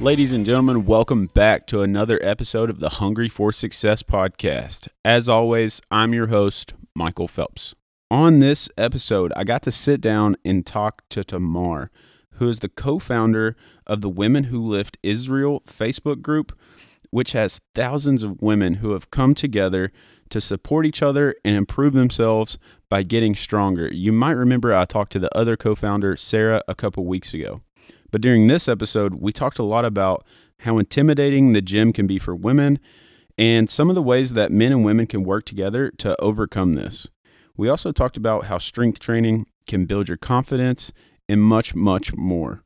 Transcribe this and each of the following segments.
Ladies and gentlemen, welcome back to another episode of the Hungry for Success podcast. As always, I'm your host, Michael Phelps. On this episode, I got to sit down and talk to Tamar, who is the co founder of the Women Who Lift Israel Facebook group, which has thousands of women who have come together to support each other and improve themselves by getting stronger. You might remember I talked to the other co founder, Sarah, a couple weeks ago. But during this episode, we talked a lot about how intimidating the gym can be for women and some of the ways that men and women can work together to overcome this. We also talked about how strength training can build your confidence and much, much more.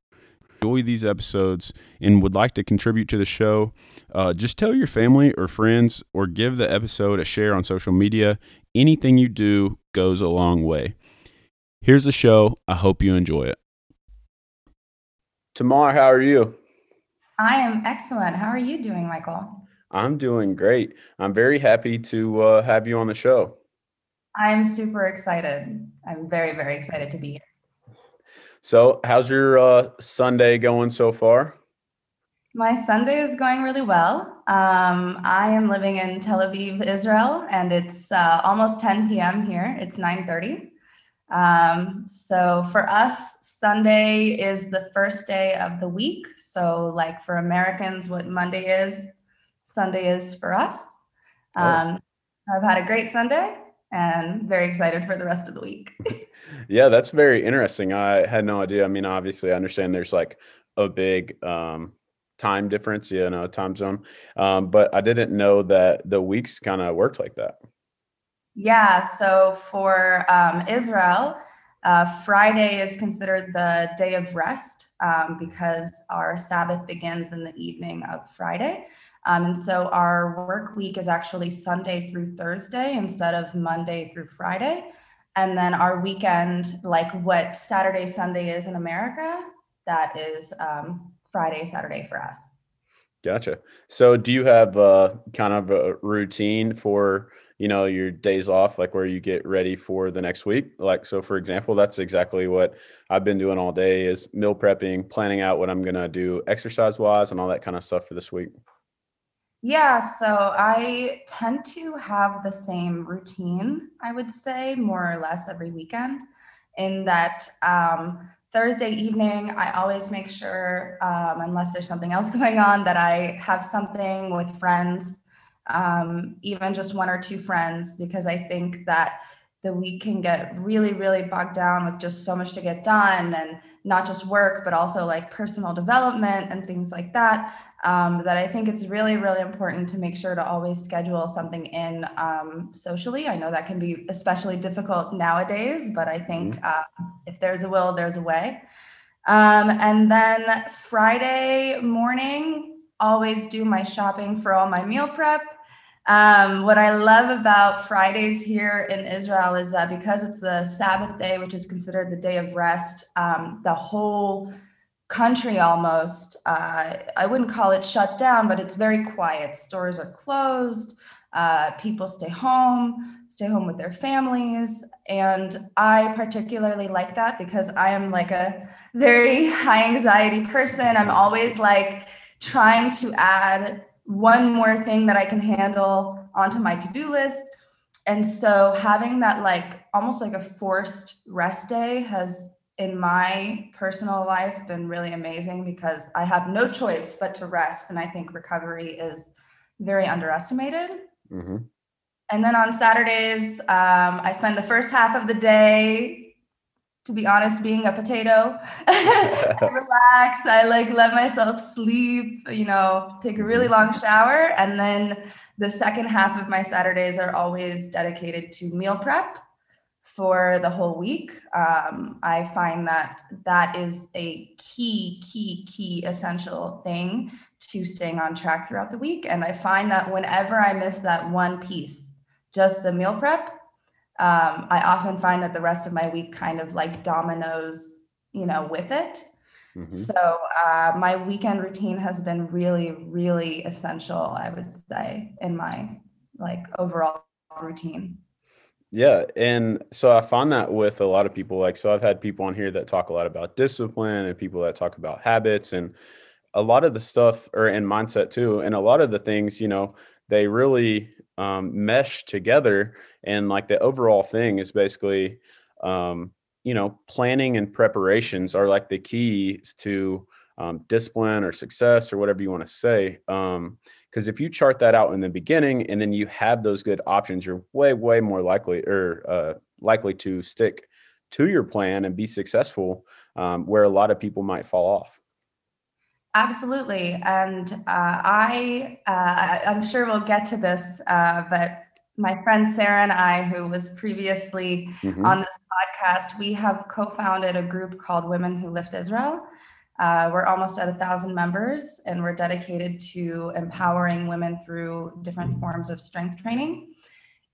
Enjoy these episodes and would like to contribute to the show, uh, just tell your family or friends or give the episode a share on social media. Anything you do goes a long way. Here's the show. I hope you enjoy it. Tamar, how are you? I am excellent. How are you doing, Michael? I'm doing great. I'm very happy to uh, have you on the show. I'm super excited. I'm very, very excited to be here. So, how's your uh, Sunday going so far? My Sunday is going really well. Um, I am living in Tel Aviv, Israel, and it's uh, almost 10 p.m. here. It's 9:30. Um, so for us, Sunday is the first day of the week. So, like for Americans, what Monday is, Sunday is for us. Oh. Um. I've had a great Sunday and very excited for the rest of the week. yeah, that's very interesting. I had no idea. I mean, obviously, I understand there's like a big um, time difference, you know, time zone, um, but I didn't know that the weeks kind of worked like that. Yeah. So for um, Israel, uh, Friday is considered the day of rest um, because our Sabbath begins in the evening of Friday. Um, and so our work week is actually Sunday through Thursday instead of Monday through Friday. And then our weekend, like what Saturday, Sunday is in America, that is um, Friday, Saturday for us. Gotcha. So do you have uh, kind of a routine for you know your days off like where you get ready for the next week. Like so for example that's exactly what i've been doing all day is meal prepping planning out what i'm going to do exercise wise and all that kind of stuff for this week. Yeah so i tend to have the same routine i would say more or less every weekend in that um, thursday evening i always make sure um, unless there's something else going on that i have something with friends um, even just one or two friends, because I think that the week can get really, really bogged down with just so much to get done and not just work, but also like personal development and things like that. Um, that I think it's really, really important to make sure to always schedule something in um, socially. I know that can be especially difficult nowadays, but I think uh, if there's a will, there's a way. Um, and then Friday morning, always do my shopping for all my meal prep. Um, what I love about Fridays here in Israel is that because it's the Sabbath day, which is considered the day of rest, um, the whole country almost, uh, I wouldn't call it shut down, but it's very quiet. Stores are closed. Uh, people stay home, stay home with their families. And I particularly like that because I am like a very high anxiety person. I'm always like, trying to add one more thing that I can handle onto my to do list. And so having that like almost like a forced rest day has in my personal life been really amazing because I have no choice but to rest. And I think recovery is very underestimated. Mm-hmm. And then on Saturdays, um, I spend the first half of the day to be honest, being a potato. I relax. I like let myself sleep, you know, take a really long shower. And then the second half of my Saturdays are always dedicated to meal prep for the whole week. Um, I find that that is a key, key, key essential thing to staying on track throughout the week. And I find that whenever I miss that one piece, just the meal prep, um, I often find that the rest of my week kind of like dominoes, you know, with it. Mm-hmm. So uh, my weekend routine has been really, really essential, I would say, in my like overall routine. Yeah. And so I find that with a lot of people, like, so I've had people on here that talk a lot about discipline and people that talk about habits. And a lot of the stuff or in mindset too and a lot of the things you know they really um, mesh together and like the overall thing is basically um, you know planning and preparations are like the keys to um, discipline or success or whatever you want to say because um, if you chart that out in the beginning and then you have those good options you're way way more likely or uh, likely to stick to your plan and be successful um, where a lot of people might fall off Absolutely. And uh, I, uh, I'm sure we'll get to this, uh, but my friend Sarah and I, who was previously mm-hmm. on this podcast, we have co founded a group called Women Who Lift Israel. Uh, we're almost at a thousand members, and we're dedicated to empowering women through different forms of strength training.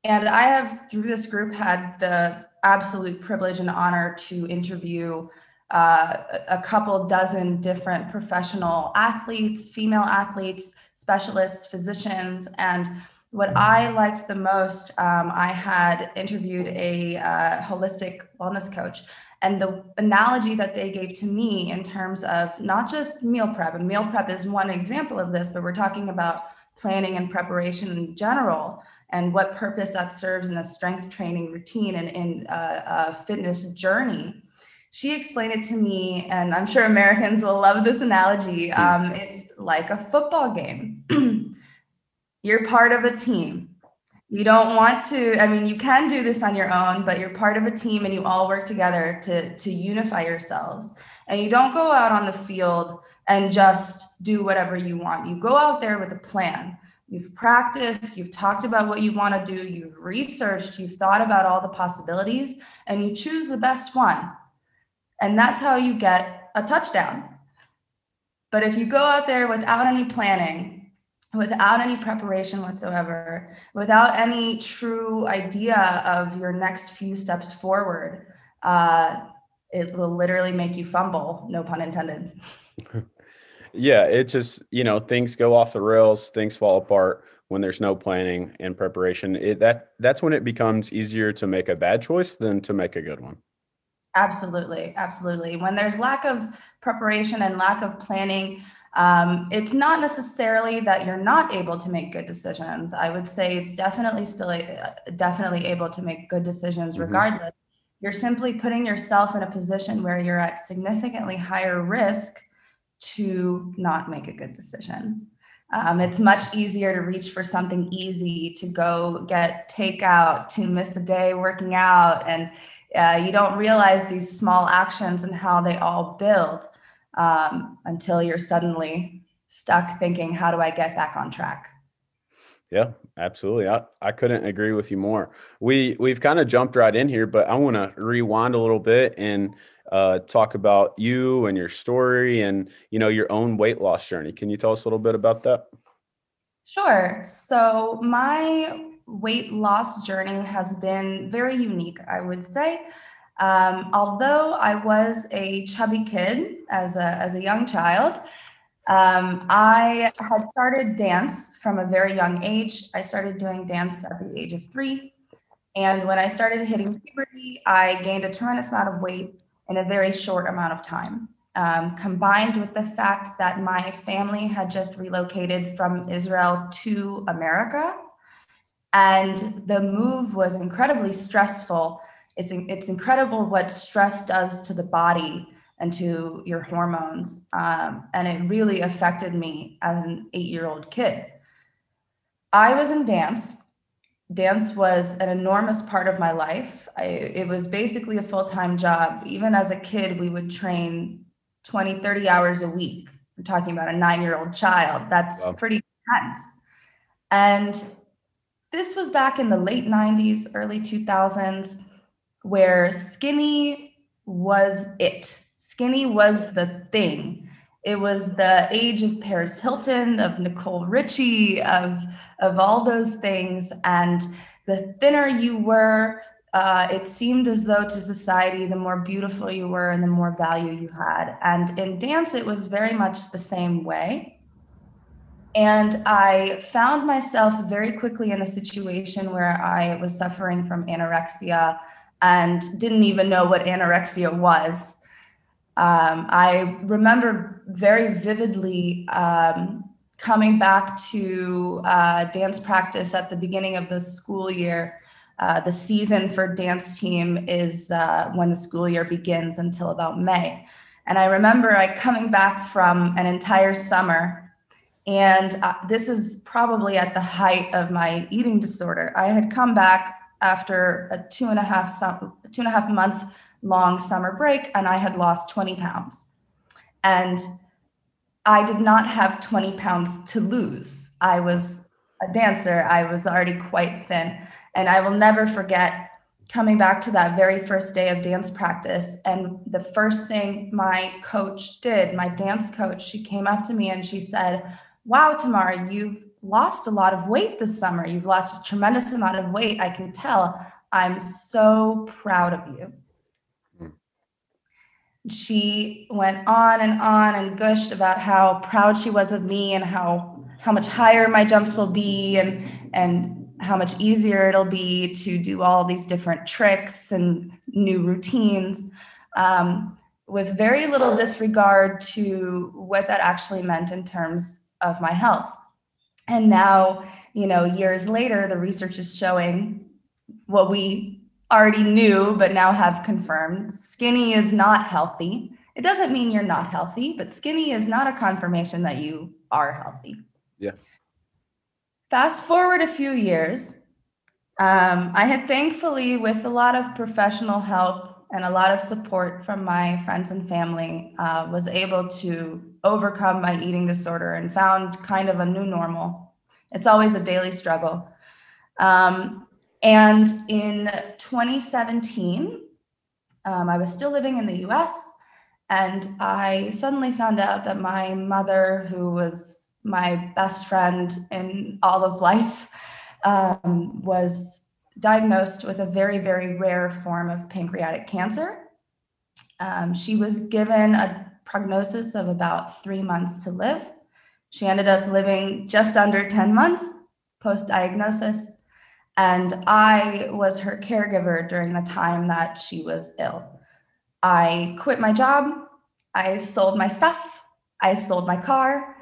And I have, through this group, had the absolute privilege and honor to interview uh, a couple dozen different professional athletes, female athletes, specialists, physicians. And what I liked the most, um, I had interviewed a uh, holistic wellness coach. And the analogy that they gave to me in terms of not just meal prep, and meal prep is one example of this, but we're talking about planning and preparation in general and what purpose that serves in a strength training routine and in a, a fitness journey she explained it to me, and I'm sure Americans will love this analogy. Um, it's like a football game. you're part of a team. You don't want to, I mean, you can do this on your own, but you're part of a team and you all work together to, to unify yourselves. And you don't go out on the field and just do whatever you want. You go out there with a plan. You've practiced, you've talked about what you want to do, you've researched, you've thought about all the possibilities, and you choose the best one and that's how you get a touchdown. But if you go out there without any planning, without any preparation whatsoever, without any true idea of your next few steps forward, uh, it will literally make you fumble, no pun intended. yeah, it just, you know, things go off the rails, things fall apart when there's no planning and preparation. It, that that's when it becomes easier to make a bad choice than to make a good one. Absolutely, absolutely. When there's lack of preparation and lack of planning, um, it's not necessarily that you're not able to make good decisions. I would say it's definitely still a, definitely able to make good decisions mm-hmm. regardless. You're simply putting yourself in a position where you're at significantly higher risk to not make a good decision. Um, it's much easier to reach for something easy, to go get takeout, to miss a day working out, and uh, you don't realize these small actions and how they all build um, until you're suddenly stuck thinking, how do I get back on track? Yeah, absolutely. I, I couldn't agree with you more. We we've kind of jumped right in here, but I want to rewind a little bit and uh, talk about you and your story and you know your own weight loss journey. Can you tell us a little bit about that? Sure. So my weight loss journey has been very unique, I would say. Um, although I was a chubby kid as a, as a young child, um, I had started dance from a very young age. I started doing dance at the age of three. And when I started hitting puberty, I gained a tremendous amount of weight in a very short amount of time. Um, combined with the fact that my family had just relocated from Israel to America and the move was incredibly stressful. It's, it's incredible what stress does to the body and to your hormones. Um, and it really affected me as an eight year old kid. I was in dance. Dance was an enormous part of my life. I, it was basically a full time job. Even as a kid, we would train 20, 30 hours a week. I'm talking about a nine year old child. That's wow. pretty intense. And this was back in the late 90s, early 2000s, where skinny was it. Skinny was the thing. It was the age of Paris Hilton, of Nicole Richie, of, of all those things. And the thinner you were, uh, it seemed as though to society, the more beautiful you were and the more value you had. And in dance, it was very much the same way. And I found myself very quickly in a situation where I was suffering from anorexia and didn't even know what anorexia was. Um, I remember very vividly um, coming back to uh, dance practice at the beginning of the school year. Uh, the season for dance team is uh, when the school year begins until about May. And I remember I coming back from an entire summer, and uh, this is probably at the height of my eating disorder. I had come back after a two and a half two and a half month long summer break, and I had lost 20 pounds. And I did not have 20 pounds to lose. I was a dancer, I was already quite thin. And I will never forget coming back to that very first day of dance practice. And the first thing my coach did, my dance coach, she came up to me and she said, Wow, Tamara, you've lost a lot of weight this summer. You've lost a tremendous amount of weight. I can tell. I'm so proud of you she went on and on and gushed about how proud she was of me and how how much higher my jumps will be and and how much easier it'll be to do all these different tricks and new routines um, with very little disregard to what that actually meant in terms of my health and now you know years later the research is showing what we already knew but now have confirmed skinny is not healthy. It doesn't mean you're not healthy, but skinny is not a confirmation that you are healthy. Yeah. Fast forward a few years, um, I had thankfully, with a lot of professional help and a lot of support from my friends and family, uh, was able to overcome my eating disorder and found kind of a new normal. It's always a daily struggle. Um, and in 2017, um, I was still living in the US, and I suddenly found out that my mother, who was my best friend in all of life, um, was diagnosed with a very, very rare form of pancreatic cancer. Um, she was given a prognosis of about three months to live. She ended up living just under 10 months post diagnosis. And I was her caregiver during the time that she was ill. I quit my job. I sold my stuff. I sold my car.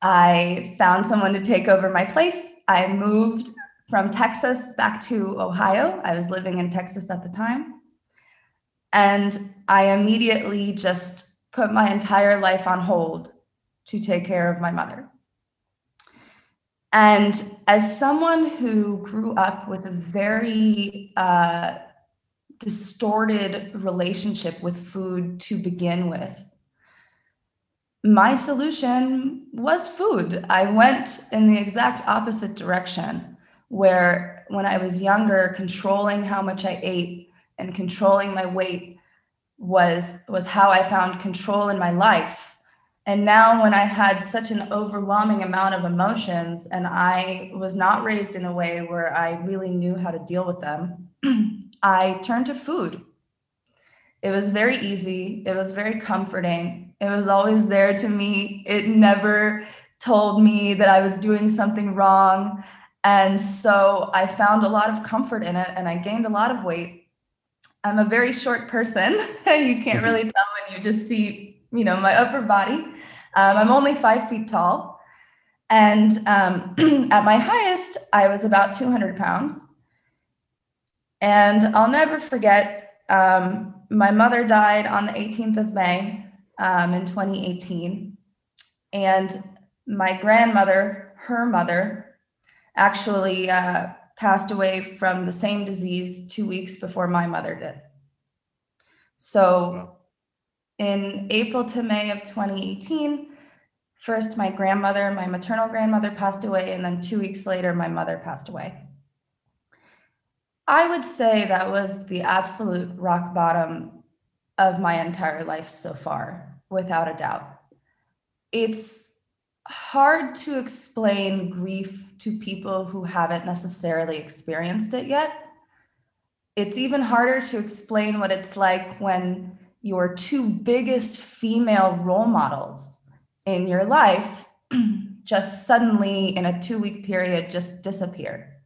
I found someone to take over my place. I moved from Texas back to Ohio. I was living in Texas at the time. And I immediately just put my entire life on hold to take care of my mother. And as someone who grew up with a very uh, distorted relationship with food to begin with, my solution was food. I went in the exact opposite direction, where when I was younger, controlling how much I ate and controlling my weight was was how I found control in my life and now, when I had such an overwhelming amount of emotions and I was not raised in a way where I really knew how to deal with them, I turned to food. It was very easy, it was very comforting, it was always there to me. It never told me that I was doing something wrong. And so I found a lot of comfort in it and I gained a lot of weight. I'm a very short person. you can't really tell when you just see you know, my upper body. Um, I'm only five feet tall. And um, at my highest, I was about 200 pounds. And I'll never forget, um, my mother died on the 18th of May um, in 2018. And my grandmother, her mother, actually uh, passed away from the same disease two weeks before my mother did. So, wow in April to May of 2018, first my grandmother, my maternal grandmother passed away, and then two weeks later, my mother passed away. I would say that was the absolute rock bottom of my entire life so far, without a doubt. It's hard to explain grief to people who haven't necessarily experienced it yet. It's even harder to explain what it's like when your two biggest female role models in your life just suddenly in a two week period just disappear.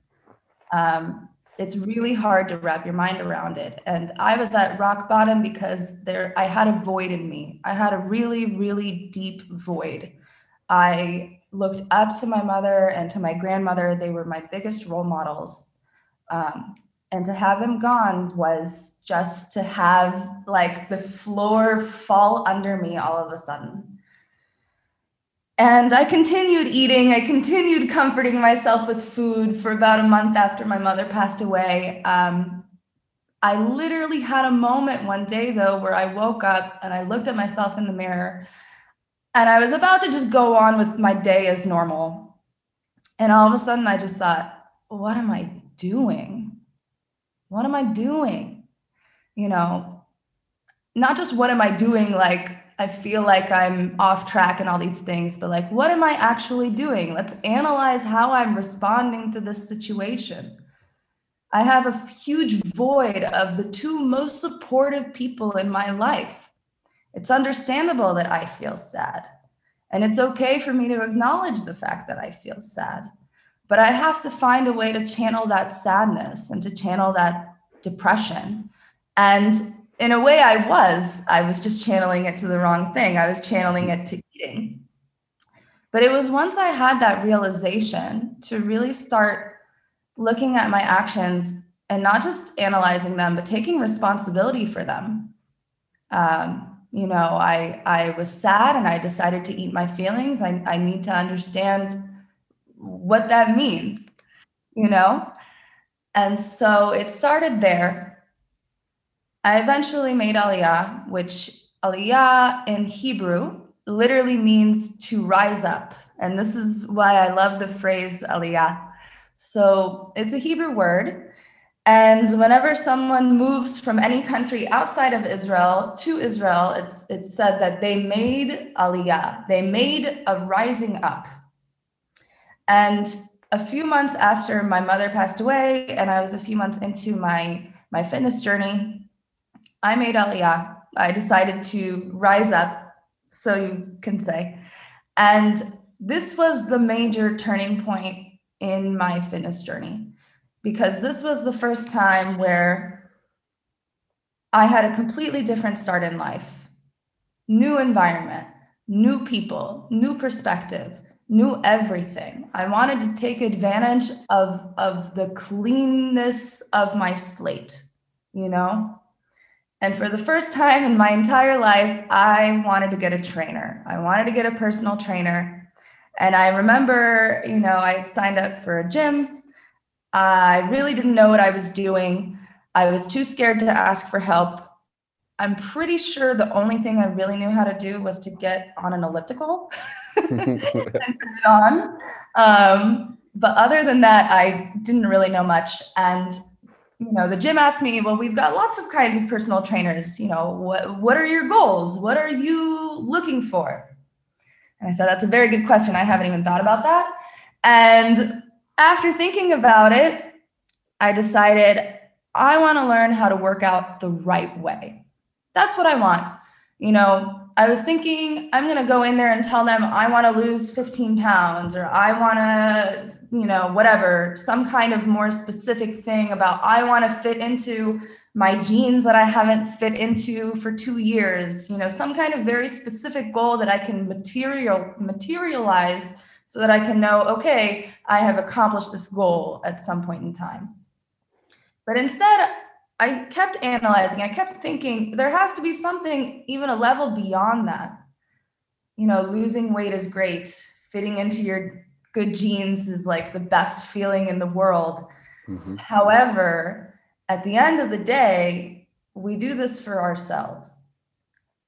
um, it's really hard to wrap your mind around it. And I was at rock bottom because there I had a void in me. I had a really, really deep void. I looked up to my mother and to my grandmother. They were my biggest role models. Um, and to have them gone was just to have like the floor fall under me all of a sudden. And I continued eating. I continued comforting myself with food for about a month after my mother passed away. Um, I literally had a moment one day, though, where I woke up and I looked at myself in the mirror and I was about to just go on with my day as normal. And all of a sudden, I just thought, what am I doing? What am I doing? You know, not just what am I doing, like I feel like I'm off track and all these things, but like, what am I actually doing? Let's analyze how I'm responding to this situation. I have a huge void of the two most supportive people in my life. It's understandable that I feel sad. And it's okay for me to acknowledge the fact that I feel sad. But I have to find a way to channel that sadness and to channel that depression. And in a way I was. I was just channeling it to the wrong thing. I was channeling it to eating. But it was once I had that realization to really start looking at my actions and not just analyzing them, but taking responsibility for them. Um, you know, I I was sad and I decided to eat my feelings. I, I need to understand what that means, you know? And so it started there I eventually made Aliyah, which Aliyah in Hebrew literally means to rise up. And this is why I love the phrase Aliyah. So it's a Hebrew word. And whenever someone moves from any country outside of Israel to Israel, it's, it's said that they made Aliyah, they made a rising up. And a few months after my mother passed away, and I was a few months into my, my fitness journey, I made Aliyah. I decided to rise up, so you can say. And this was the major turning point in my fitness journey because this was the first time where I had a completely different start in life new environment, new people, new perspective, new everything. I wanted to take advantage of, of the cleanness of my slate, you know? And for the first time in my entire life, I wanted to get a trainer. I wanted to get a personal trainer. And I remember, you know, I signed up for a gym. I really didn't know what I was doing. I was too scared to ask for help. I'm pretty sure the only thing I really knew how to do was to get on an elliptical and put it on. Um, but other than that, I didn't really know much. And you know the gym asked me well we've got lots of kinds of personal trainers you know what what are your goals what are you looking for and i said that's a very good question i haven't even thought about that and after thinking about it i decided i want to learn how to work out the right way. That's what i want. You know i was thinking i'm going to go in there and tell them i want to lose 15 pounds or i want to you know, whatever, some kind of more specific thing about I want to fit into my jeans that I haven't fit into for two years, you know, some kind of very specific goal that I can material materialize so that I can know, okay, I have accomplished this goal at some point in time. But instead, I kept analyzing, I kept thinking there has to be something even a level beyond that. You know, losing weight is great, fitting into your good jeans is like the best feeling in the world. Mm-hmm. However, at the end of the day, we do this for ourselves.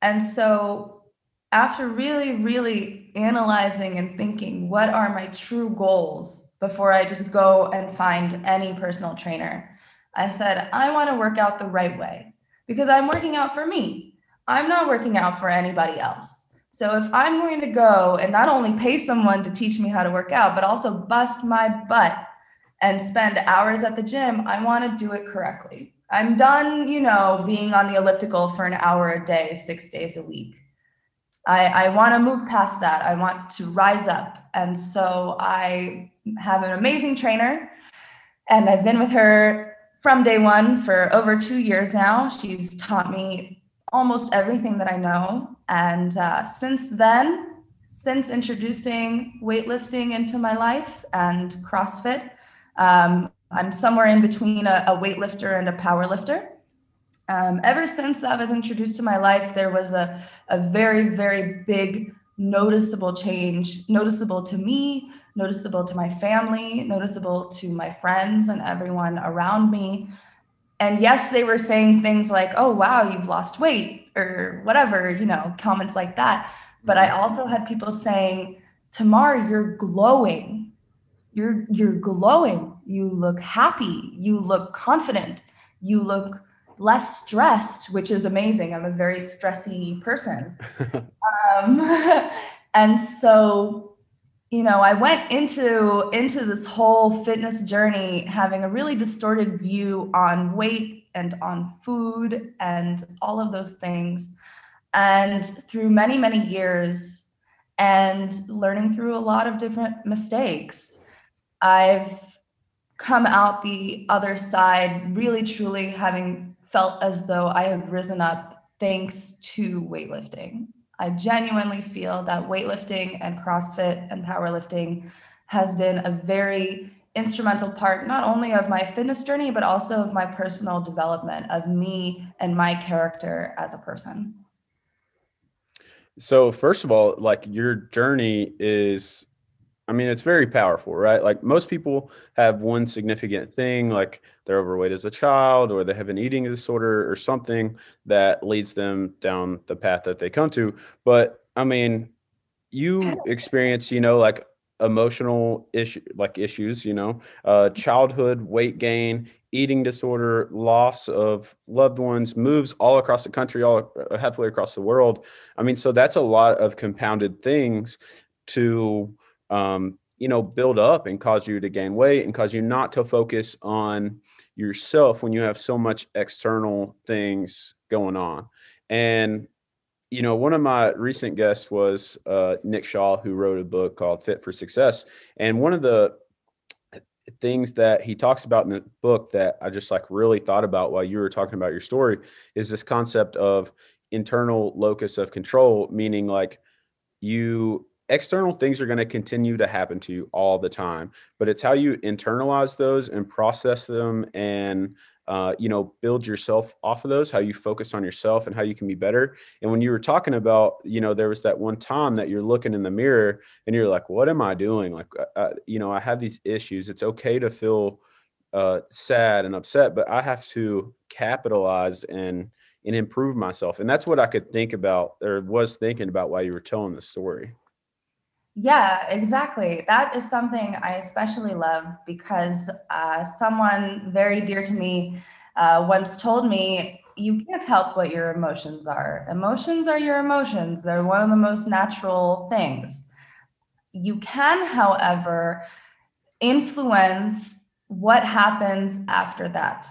And so, after really, really analyzing and thinking, what are my true goals before I just go and find any personal trainer? I said, I want to work out the right way because I'm working out for me. I'm not working out for anybody else. So if I'm going to go and not only pay someone to teach me how to work out, but also bust my butt and spend hours at the gym, I want to do it correctly. I'm done, you know, being on the elliptical for an hour a day, six days a week. I, I want to move past that. I want to rise up. And so I have an amazing trainer, and I've been with her from day one for over two years now. She's taught me almost everything that I know. And uh, since then, since introducing weightlifting into my life and CrossFit, um, I'm somewhere in between a, a weightlifter and a powerlifter. Um, ever since that was introduced to my life, there was a, a very, very big noticeable change, noticeable to me, noticeable to my family, noticeable to my friends and everyone around me. And yes, they were saying things like, oh, wow, you've lost weight or whatever, you know, comments like that. But I also had people saying, Tamar, you're glowing. You're you're glowing. You look happy. You look confident. You look less stressed, which is amazing. I'm a very stressy person. um, and so, you know, I went into into this whole fitness journey having a really distorted view on weight and on food and all of those things. And through many, many years and learning through a lot of different mistakes, I've come out the other side really truly having felt as though I have risen up thanks to weightlifting. I genuinely feel that weightlifting and CrossFit and powerlifting has been a very instrumental part not only of my fitness journey but also of my personal development of me and my character as a person. So first of all, like your journey is I mean, it's very powerful, right? Like most people have one significant thing, like they're overweight as a child, or they have an eating disorder, or something that leads them down the path that they come to. But I mean, you experience, you know, like emotional issue, like issues, you know, uh, childhood weight gain, eating disorder, loss of loved ones, moves all across the country, all uh, halfway across the world. I mean, so that's a lot of compounded things to um, you know, build up and cause you to gain weight and cause you not to focus on yourself when you have so much external things going on. And, you know, one of my recent guests was uh, Nick Shaw, who wrote a book called Fit for Success. And one of the things that he talks about in the book that I just like really thought about while you were talking about your story is this concept of internal locus of control, meaning like you external things are going to continue to happen to you all the time but it's how you internalize those and process them and uh, you know build yourself off of those how you focus on yourself and how you can be better. And when you were talking about you know there was that one time that you're looking in the mirror and you're like what am i doing? Like uh, uh you know i have these issues. It's okay to feel uh, sad and upset but i have to capitalize and and improve myself. And that's what i could think about or was thinking about while you were telling the story yeah, exactly. That is something I especially love because uh, someone very dear to me uh, once told me, You can't help what your emotions are. Emotions are your emotions, they're one of the most natural things. You can, however, influence what happens after that.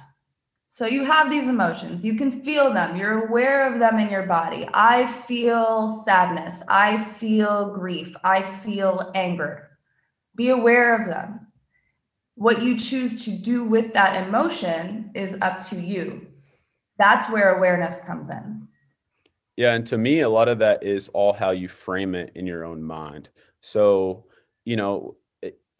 So you have these emotions, you can feel them, you're aware of them in your body. I feel sadness, I feel grief, I feel anger. Be aware of them. What you choose to do with that emotion is up to you. That's where awareness comes in. Yeah. And to me, a lot of that is all how you frame it in your own mind. So, you know,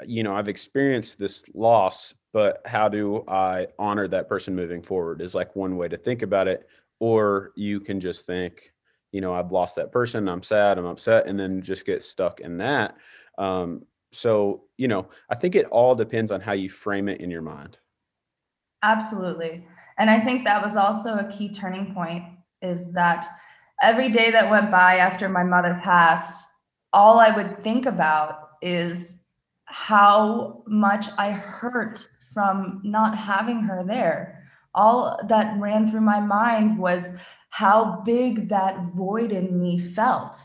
you know, I've experienced this loss but how do I honor that person moving forward is like one way to think about it. Or you can just think, you know, I've lost that person, I'm sad, I'm upset, and then just get stuck in that. Um, so, you know, I think it all depends on how you frame it in your mind. Absolutely. And I think that was also a key turning point is that every day that went by after my mother passed, all I would think about is how much I hurt from not having her there. All that ran through my mind was how big that void in me felt.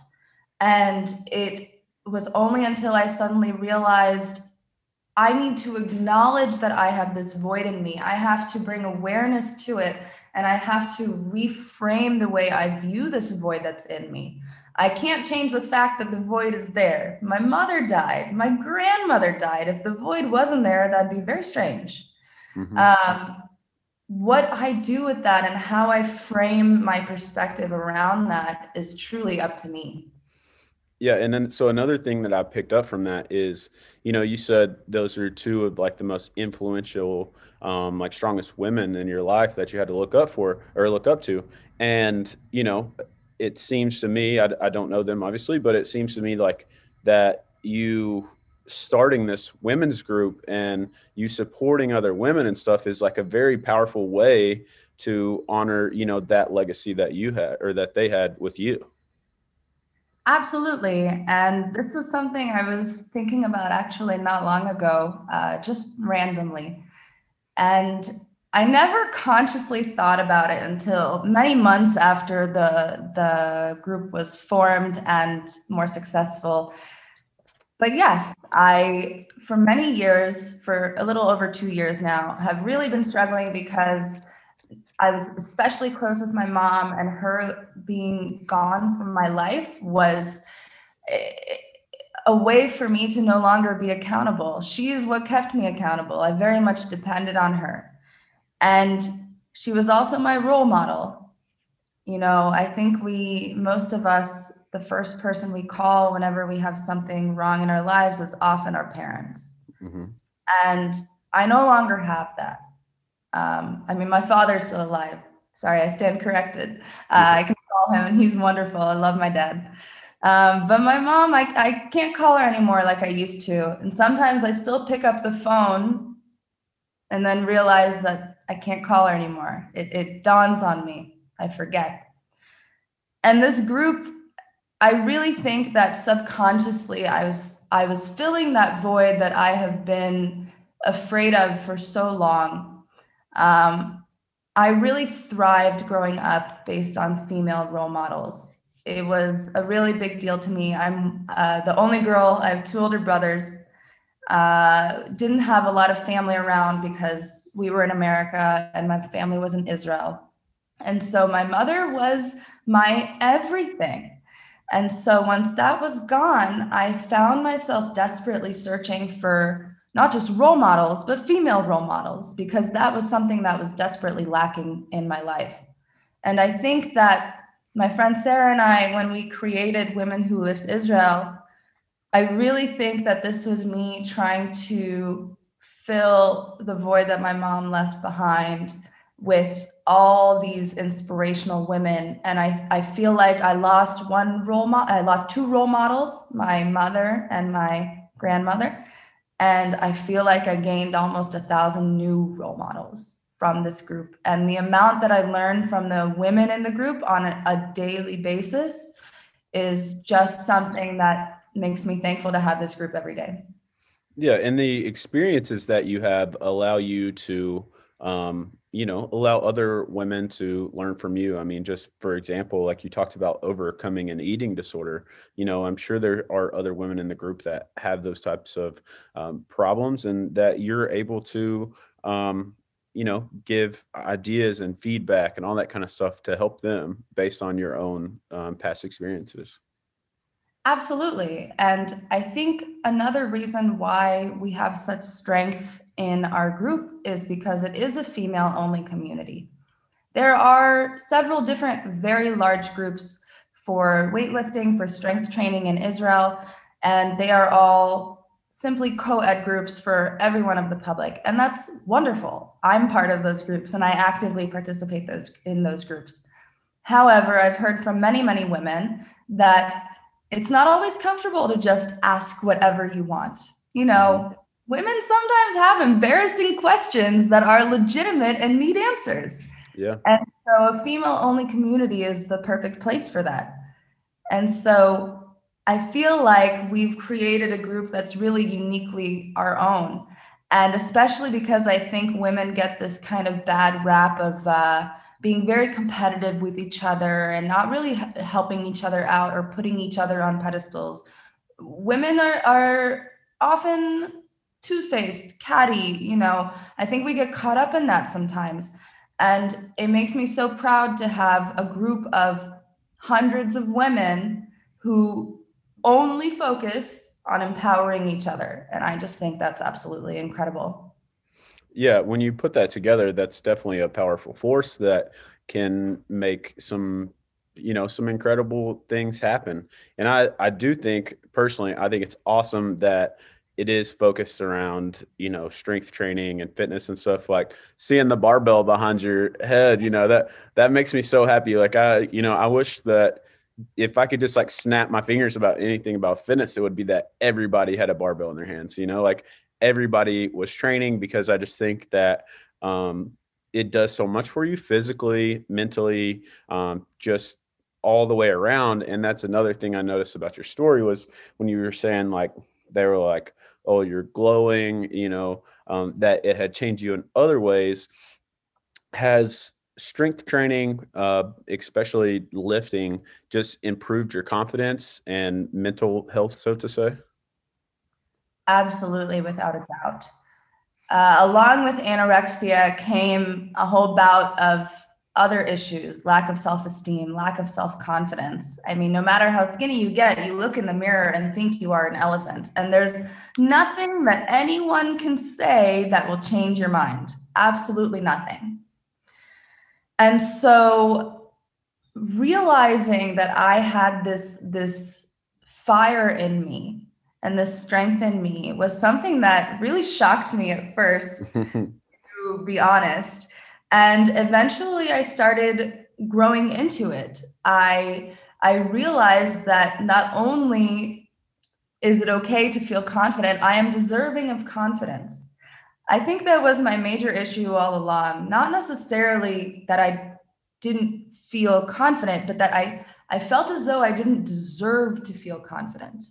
And it was only until I suddenly realized I need to acknowledge that I have this void in me. I have to bring awareness to it and I have to reframe the way I view this void that's in me. I can't change the fact that the void is there. My mother died. My grandmother died. If the void wasn't there, that'd be very strange. Mm-hmm. Um, what I do with that and how I frame my perspective around that is truly up to me. Yeah, and then so another thing that I picked up from that is, you know, you said those are two of like the most influential, um, like strongest women in your life that you had to look up for or look up to, and you know, it seems to me, I, I don't know them obviously, but it seems to me like that you starting this women's group and you supporting other women and stuff is like a very powerful way to honor, you know, that legacy that you had or that they had with you. Absolutely. And this was something I was thinking about actually not long ago, uh, just randomly. And I never consciously thought about it until many months after the, the group was formed and more successful. But yes, I, for many years, for a little over two years now, have really been struggling because I was especially close with my mom, and her being gone from my life was eh, a way for me to no longer be accountable. She is what kept me accountable. I very much depended on her. And she was also my role model. You know, I think we, most of us, the first person we call whenever we have something wrong in our lives is often our parents. Mm-hmm. And I no longer have that. Um, I mean, my father's still alive. Sorry, I stand corrected. Uh, I can call him, and he's wonderful. I love my dad. Um, but my mom, I, I can't call her anymore like I used to. And sometimes I still pick up the phone and then realize that I can't call her anymore. It, it dawns on me. I forget. And this group, I really think that subconsciously I was I was filling that void that I have been afraid of for so long um, I really thrived growing up based on female role models. It was a really big deal to me. I'm uh, the only girl, I have two older brothers. Uh, didn't have a lot of family around because we were in America and my family was in Israel. And so my mother was my everything. And so once that was gone, I found myself desperately searching for not just role models, but female role models, because that was something that was desperately lacking in my life. And I think that my friend Sarah and I, when we created Women Who Lift Israel, I really think that this was me trying to fill the void that my mom left behind with all these inspirational women. And I, I feel like I lost one role model, I lost two role models, my mother and my grandmother. And I feel like I gained almost a thousand new role models from this group. And the amount that I learned from the women in the group on a, a daily basis is just something that makes me thankful to have this group every day. Yeah. And the experiences that you have allow you to um, you know allow other women to learn from you i mean just for example like you talked about overcoming an eating disorder you know i'm sure there are other women in the group that have those types of um, problems and that you're able to um, you know give ideas and feedback and all that kind of stuff to help them based on your own um, past experiences Absolutely. And I think another reason why we have such strength in our group is because it is a female only community. There are several different very large groups for weightlifting, for strength training in Israel, and they are all simply co ed groups for everyone of the public. And that's wonderful. I'm part of those groups and I actively participate those, in those groups. However, I've heard from many, many women that it's not always comfortable to just ask whatever you want. You know, women sometimes have embarrassing questions that are legitimate and need answers. Yeah. And so a female only community is the perfect place for that. And so I feel like we've created a group that's really uniquely our own. And especially because I think women get this kind of bad rap of uh, being very competitive with each other and not really helping each other out or putting each other on pedestals. Women are, are often two-faced, catty, you know. I think we get caught up in that sometimes. And it makes me so proud to have a group of hundreds of women who only focus on empowering each other. And I just think that's absolutely incredible. Yeah, when you put that together, that's definitely a powerful force that can make some you know some incredible things happen. And i i do think personally i think it's awesome that it is focused around you know strength training and fitness and stuff like seeing the barbell behind your head you know that that makes me so happy. Like i you know i wish that if i could just like snap my fingers about anything about fitness it would be that everybody had a barbell in their hands you know like everybody was training because i just think that um it does so much for you physically mentally um just all the way around and that's another thing i noticed about your story was when you were saying like they were like oh, you're glowing, you know, um, that it had changed you in other ways. Has strength training, uh, especially lifting, just improved your confidence and mental health, so to say? Absolutely, without a doubt. Uh, along with anorexia came a whole bout of other issues lack of self esteem, lack of self confidence. I mean, no matter how skinny you get, you look in the mirror and think you are an elephant. And there's nothing that anyone can say that will change your mind. Absolutely nothing. And so realizing that I had this, this fire in me and this strength in me was something that really shocked me at first, to be honest. And eventually i started growing into it. I i realized that not only is it okay to feel confident i am deserving of confidence. I think that was my major issue all along. Not necessarily that i didn't feel confident but that i i felt as though i didn't deserve to feel confident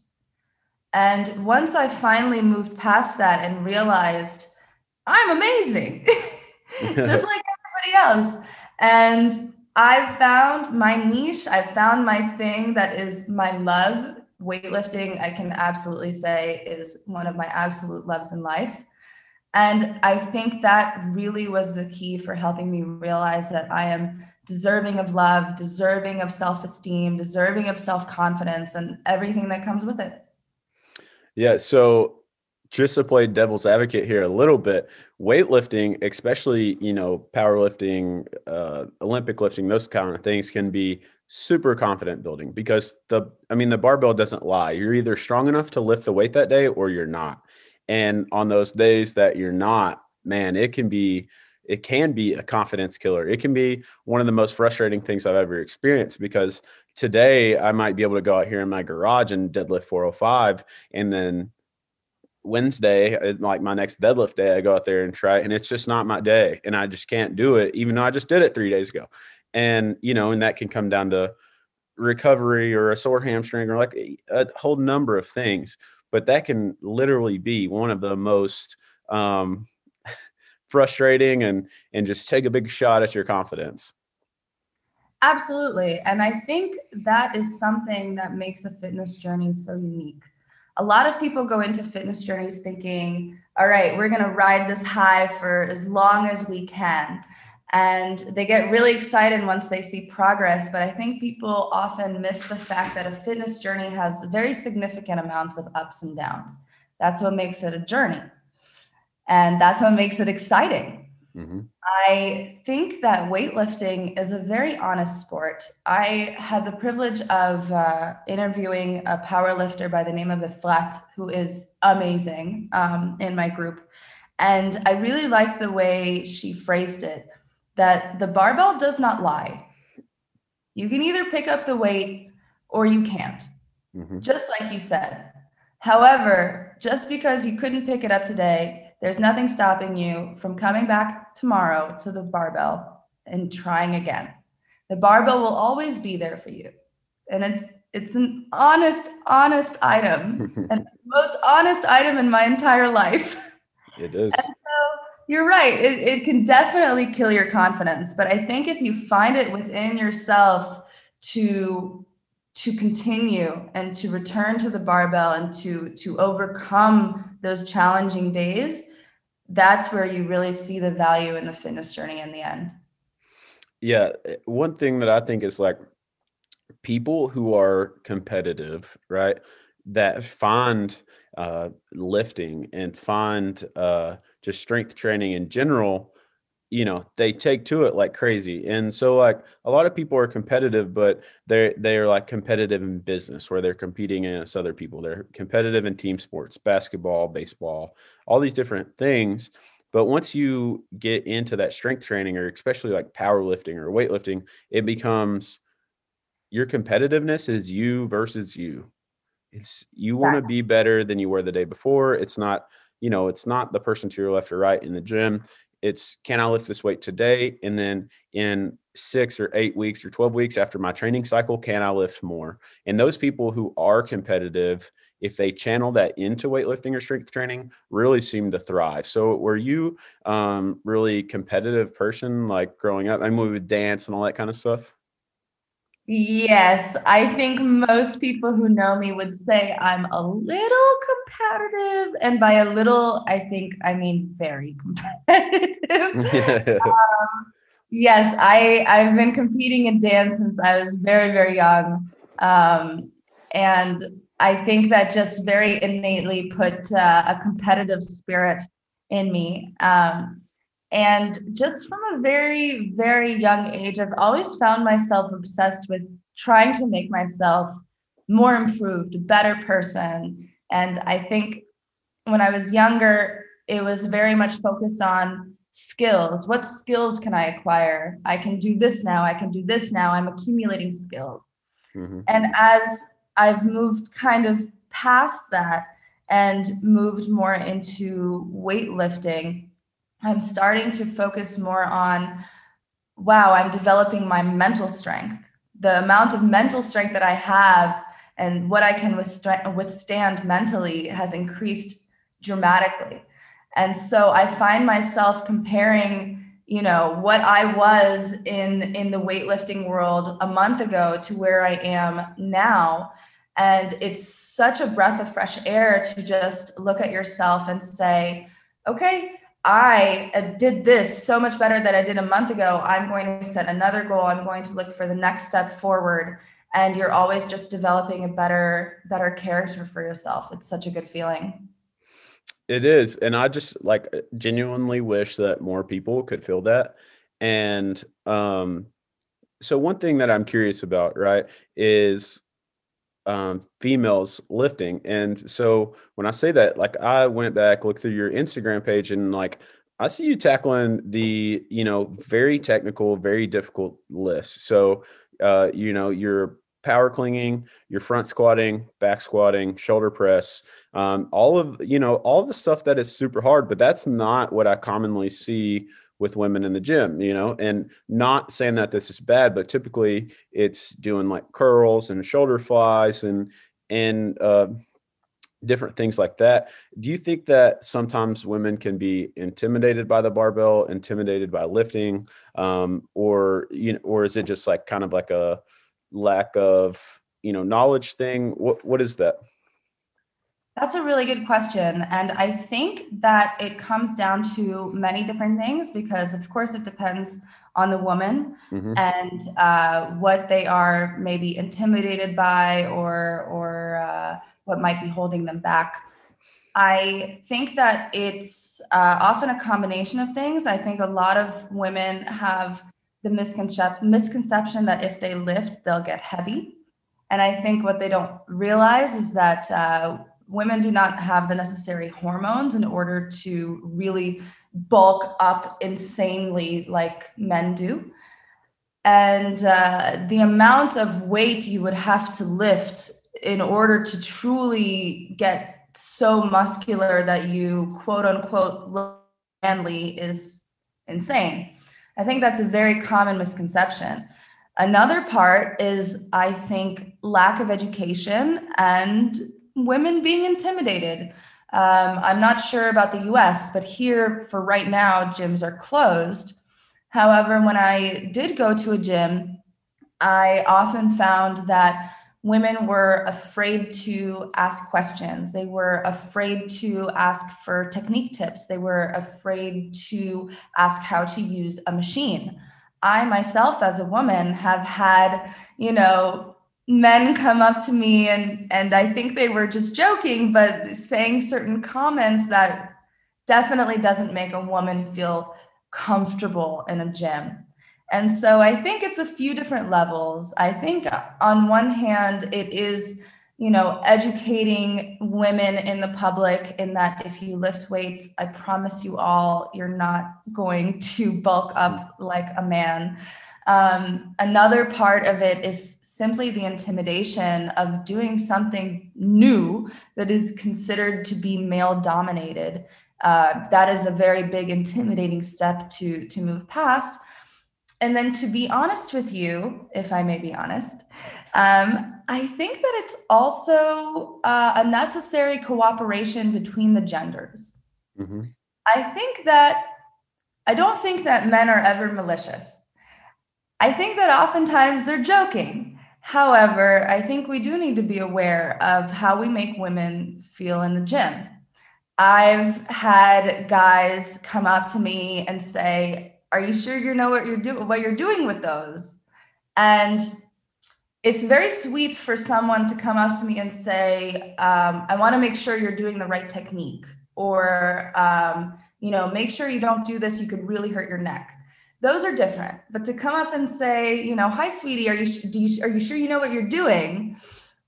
and once i finally moved past that and realized i'm amazing just like everybody else. And I've found my niche. I've found my thing that is my love. Weightlifting, I can absolutely say, is one of my absolute loves in life. And I think that really was the key for helping me realize that I am deserving of love, deserving of self esteem, deserving of self confidence, and everything that comes with it. Yeah. So just to play devil's advocate here a little bit, weightlifting, especially you know powerlifting, uh, Olympic lifting, those kind of things can be super confident building because the I mean the barbell doesn't lie. You're either strong enough to lift the weight that day or you're not. And on those days that you're not, man, it can be it can be a confidence killer. It can be one of the most frustrating things I've ever experienced because today I might be able to go out here in my garage and deadlift 405 and then Wednesday, uh, like my next deadlift day, I go out there and try it, and it's just not my day, and I just can't do it, even though I just did it three days ago. And you know, and that can come down to recovery or a sore hamstring or like a whole number of things. But that can literally be one of the most um, frustrating and and just take a big shot at your confidence. Absolutely, and I think that is something that makes a fitness journey so unique a lot of people go into fitness journeys thinking, all right, we're going to ride this high for as long as we can. And they get really excited once they see progress. But I think people often miss the fact that a fitness journey has very significant amounts of ups and downs. That's what makes it a journey. And that's what makes it exciting. Mm-hmm. I think that weightlifting is a very honest sport. I had the privilege of uh, interviewing a power lifter by the name of Efrat, who is amazing um, in my group. And I really liked the way she phrased it that the barbell does not lie. You can either pick up the weight or you can't, mm-hmm. just like you said. However, just because you couldn't pick it up today there's nothing stopping you from coming back tomorrow to the barbell and trying again. The barbell will always be there for you. And it's it's an honest, honest item and most honest item in my entire life. It is. And so you're right. It, it can definitely kill your confidence. But I think if you find it within yourself to to continue and to return to the barbell and to to overcome those challenging days that's where you really see the value in the fitness journey in the end. Yeah eh, one thing that i think is like people who are competitive right that find uh, lifting and find uh, just strength training in general, you know, they take to it like crazy. And so like a lot of people are competitive, but they're they're like competitive in business where they're competing against other people. They're competitive in team sports, basketball, baseball, all these different things. But once you get into that strength training or especially like powerlifting or weightlifting, it becomes your competitiveness is you versus you. It's you want to be better than you were the day before. It's not, you know, it's not the person to your left or right in the gym it's can I lift this weight today? And then in six or eight weeks or 12 weeks after my training cycle, can I lift more? And those people who are competitive, if they channel that into weightlifting or strength training, really seem to thrive. So, were you um, really competitive person like growing up? I mean, we would dance and all that kind of stuff. Yes, I think most people who know me would say I'm a little competitive. And by a little, I think I mean very competitive. um, yes, I, I've been competing in dance since I was very, very young. Um, and I think that just very innately put uh, a competitive spirit in me. Um, and just from a very, very young age, I've always found myself obsessed with trying to make myself more improved, a better person. And I think when I was younger, it was very much focused on skills. What skills can I acquire? I can do this now. I can do this now. I'm accumulating skills. Mm-hmm. And as I've moved kind of past that and moved more into weightlifting, I'm starting to focus more on wow, I'm developing my mental strength. The amount of mental strength that I have and what I can withstand mentally has increased dramatically. And so I find myself comparing, you know, what I was in in the weightlifting world a month ago to where I am now. And it's such a breath of fresh air to just look at yourself and say, okay, I uh, did this so much better than I did a month ago. I'm going to set another goal. I'm going to look for the next step forward. And you're always just developing a better, better character for yourself. It's such a good feeling. It is. And I just like genuinely wish that more people could feel that. And um, so one thing that I'm curious about, right, is um, females lifting. And so when I say that, like I went back, looked through your Instagram page, and like I see you tackling the, you know, very technical, very difficult lifts. So, uh, you know, you're power cleaning, your front squatting, back squatting, shoulder press, um, all of, you know, all the stuff that is super hard, but that's not what I commonly see with women in the gym, you know, and not saying that this is bad, but typically it's doing like curls and shoulder flies and and uh, different things like that. Do you think that sometimes women can be intimidated by the barbell, intimidated by lifting, um, or you know, or is it just like kind of like a lack of you know knowledge thing? What what is that? That's a really good question. And I think that it comes down to many different things because, of course, it depends on the woman mm-hmm. and uh, what they are maybe intimidated by or, or uh, what might be holding them back. I think that it's uh, often a combination of things. I think a lot of women have the misconcep- misconception that if they lift, they'll get heavy. And I think what they don't realize is that uh, women do not have the necessary hormones in order to really bulk up insanely like men do. And uh, the amount of weight you would have to lift in order to truly get so muscular that you quote unquote look manly is insane. I think that's a very common misconception. Another part is, I think, lack of education and women being intimidated. Um, I'm not sure about the US, but here for right now, gyms are closed. However, when I did go to a gym, I often found that women were afraid to ask questions. They were afraid to ask for technique tips. They were afraid to ask how to use a machine. I myself, as a woman, have had, you know, men come up to me and and I think they were just joking, but saying certain comments that definitely doesn't make a woman feel comfortable in a gym. And so I think it's a few different levels. I think on one hand, it is, you know, educating women in the public in that if you lift weights, I promise you all, you're not going to bulk up like a man. Um, another part of it is simply the intimidation of doing something new that is considered to be male dominated. Uh, that is a very big intimidating step to to move past and then to be honest with you, if I may be honest, um, I think that it's also uh, a necessary cooperation between the genders. Mm-hmm. I think that I don't think that men are ever malicious. I think that oftentimes they're joking. However, I think we do need to be aware of how we make women feel in the gym. I've had guys come up to me and say, are you sure you know what you're doing what you're doing with those and it's very sweet for someone to come up to me and say um, i want to make sure you're doing the right technique or um, you know make sure you don't do this you could really hurt your neck those are different but to come up and say you know hi sweetie are you, do you are you sure you know what you're doing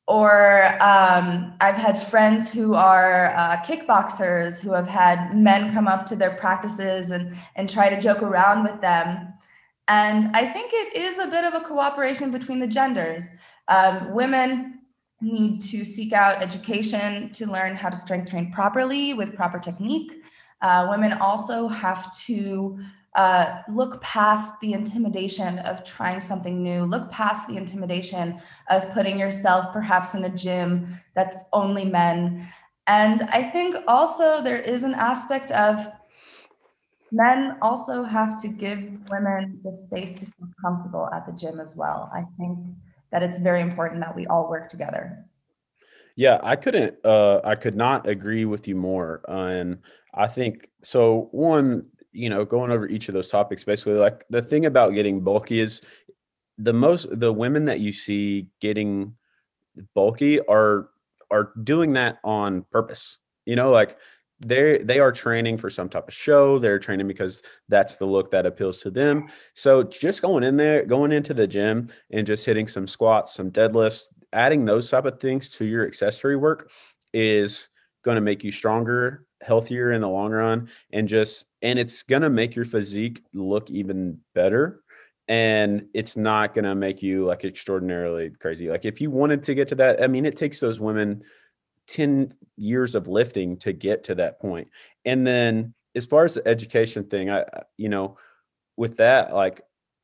or um, I've had friends who are uh, kickboxers who have had men come up to their practices and, and try to joke around with them. And I think it is a bit of a cooperation between the genders. Um, women need to seek out education to learn how to strength train properly with proper technique. Uh, women also have to uh, look past the intimidation of trying something new, look past the intimidation of putting yourself perhaps in a gym that's only men. And I think also there is an aspect of men also have to give women the space to feel comfortable at the gym as well. I think that it's very important that we all work together. Yeah, I couldn't uh I could not agree with you more. Uh, and I think so one you know, going over each of those topics, basically, like the thing about getting bulky is the most the women that you see getting bulky are are doing that on purpose. You know, like they they are training for some type of show. They're training because that's the look that appeals to them. So just going in there, going into the gym and just hitting some squats, some deadlifts, adding those type of things to your accessory work is going to make you stronger healthier in the long run and just and it's going to make your physique look even better and it's not going to make you like extraordinarily crazy. Like if you wanted to get to that i mean it takes those women 10 years of lifting to get to that point. And then as far as the education thing i you know with that like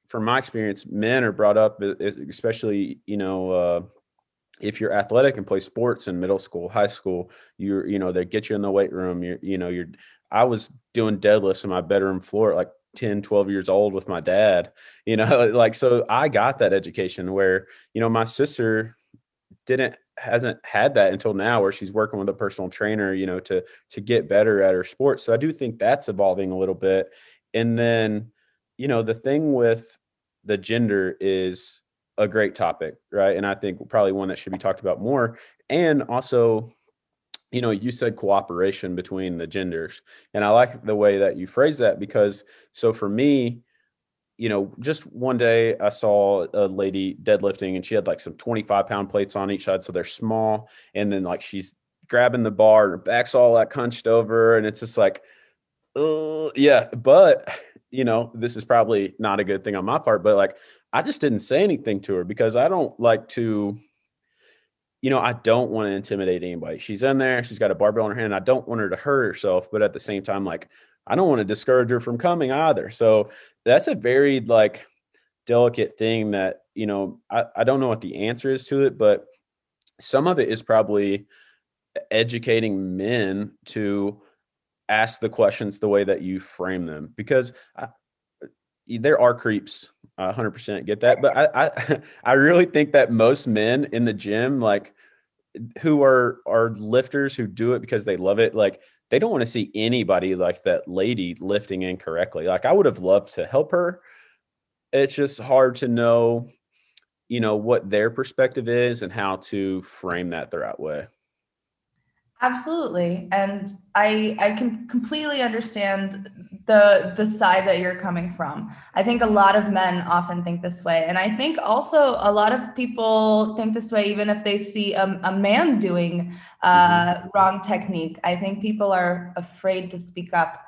from my experience men are brought up especially you know uh if you're athletic and play sports in middle school, high school, you're, you know, they get you in the weight room. You're, you know, you're, I was doing deadlifts in my bedroom floor at like 10, 12 years old with my dad, you know, like, so I got that education where, you know, my sister didn't, hasn't had that until now where she's working with a personal trainer, you know, to, to get better at her sport. So I do think that's evolving a little bit. And then, you know, the thing with the gender is, a great topic, right? And I think probably one that should be talked about more. And also, you know, you said cooperation between the genders. And I like the way that you phrase that because so for me, you know, just one day I saw a lady deadlifting and she had like some 25 pound plates on each side. So they're small. And then like she's grabbing the bar, and her back's all that hunched over. And it's just like, oh, yeah. But, you know, this is probably not a good thing on my part, but like I just didn't say anything to her because I don't like to, you know, I don't want to intimidate anybody. She's in there, she's got a barbell in her hand. I don't want her to hurt herself, but at the same time, like, I don't want to discourage her from coming either. So that's a very like delicate thing that, you know, I, I don't know what the answer is to it, but some of it is probably educating men to ask the questions the way that you frame them because I, there are creeps. I 100% get that, but I, I I really think that most men in the gym like who are are lifters who do it because they love it like they don't want to see anybody like that lady lifting incorrectly. Like I would have loved to help her. It's just hard to know you know what their perspective is and how to frame that the right way. Absolutely. And I I can completely understand the the side that you're coming from. I think a lot of men often think this way. And I think also a lot of people think this way even if they see a, a man doing uh, mm-hmm. wrong technique. I think people are afraid to speak up.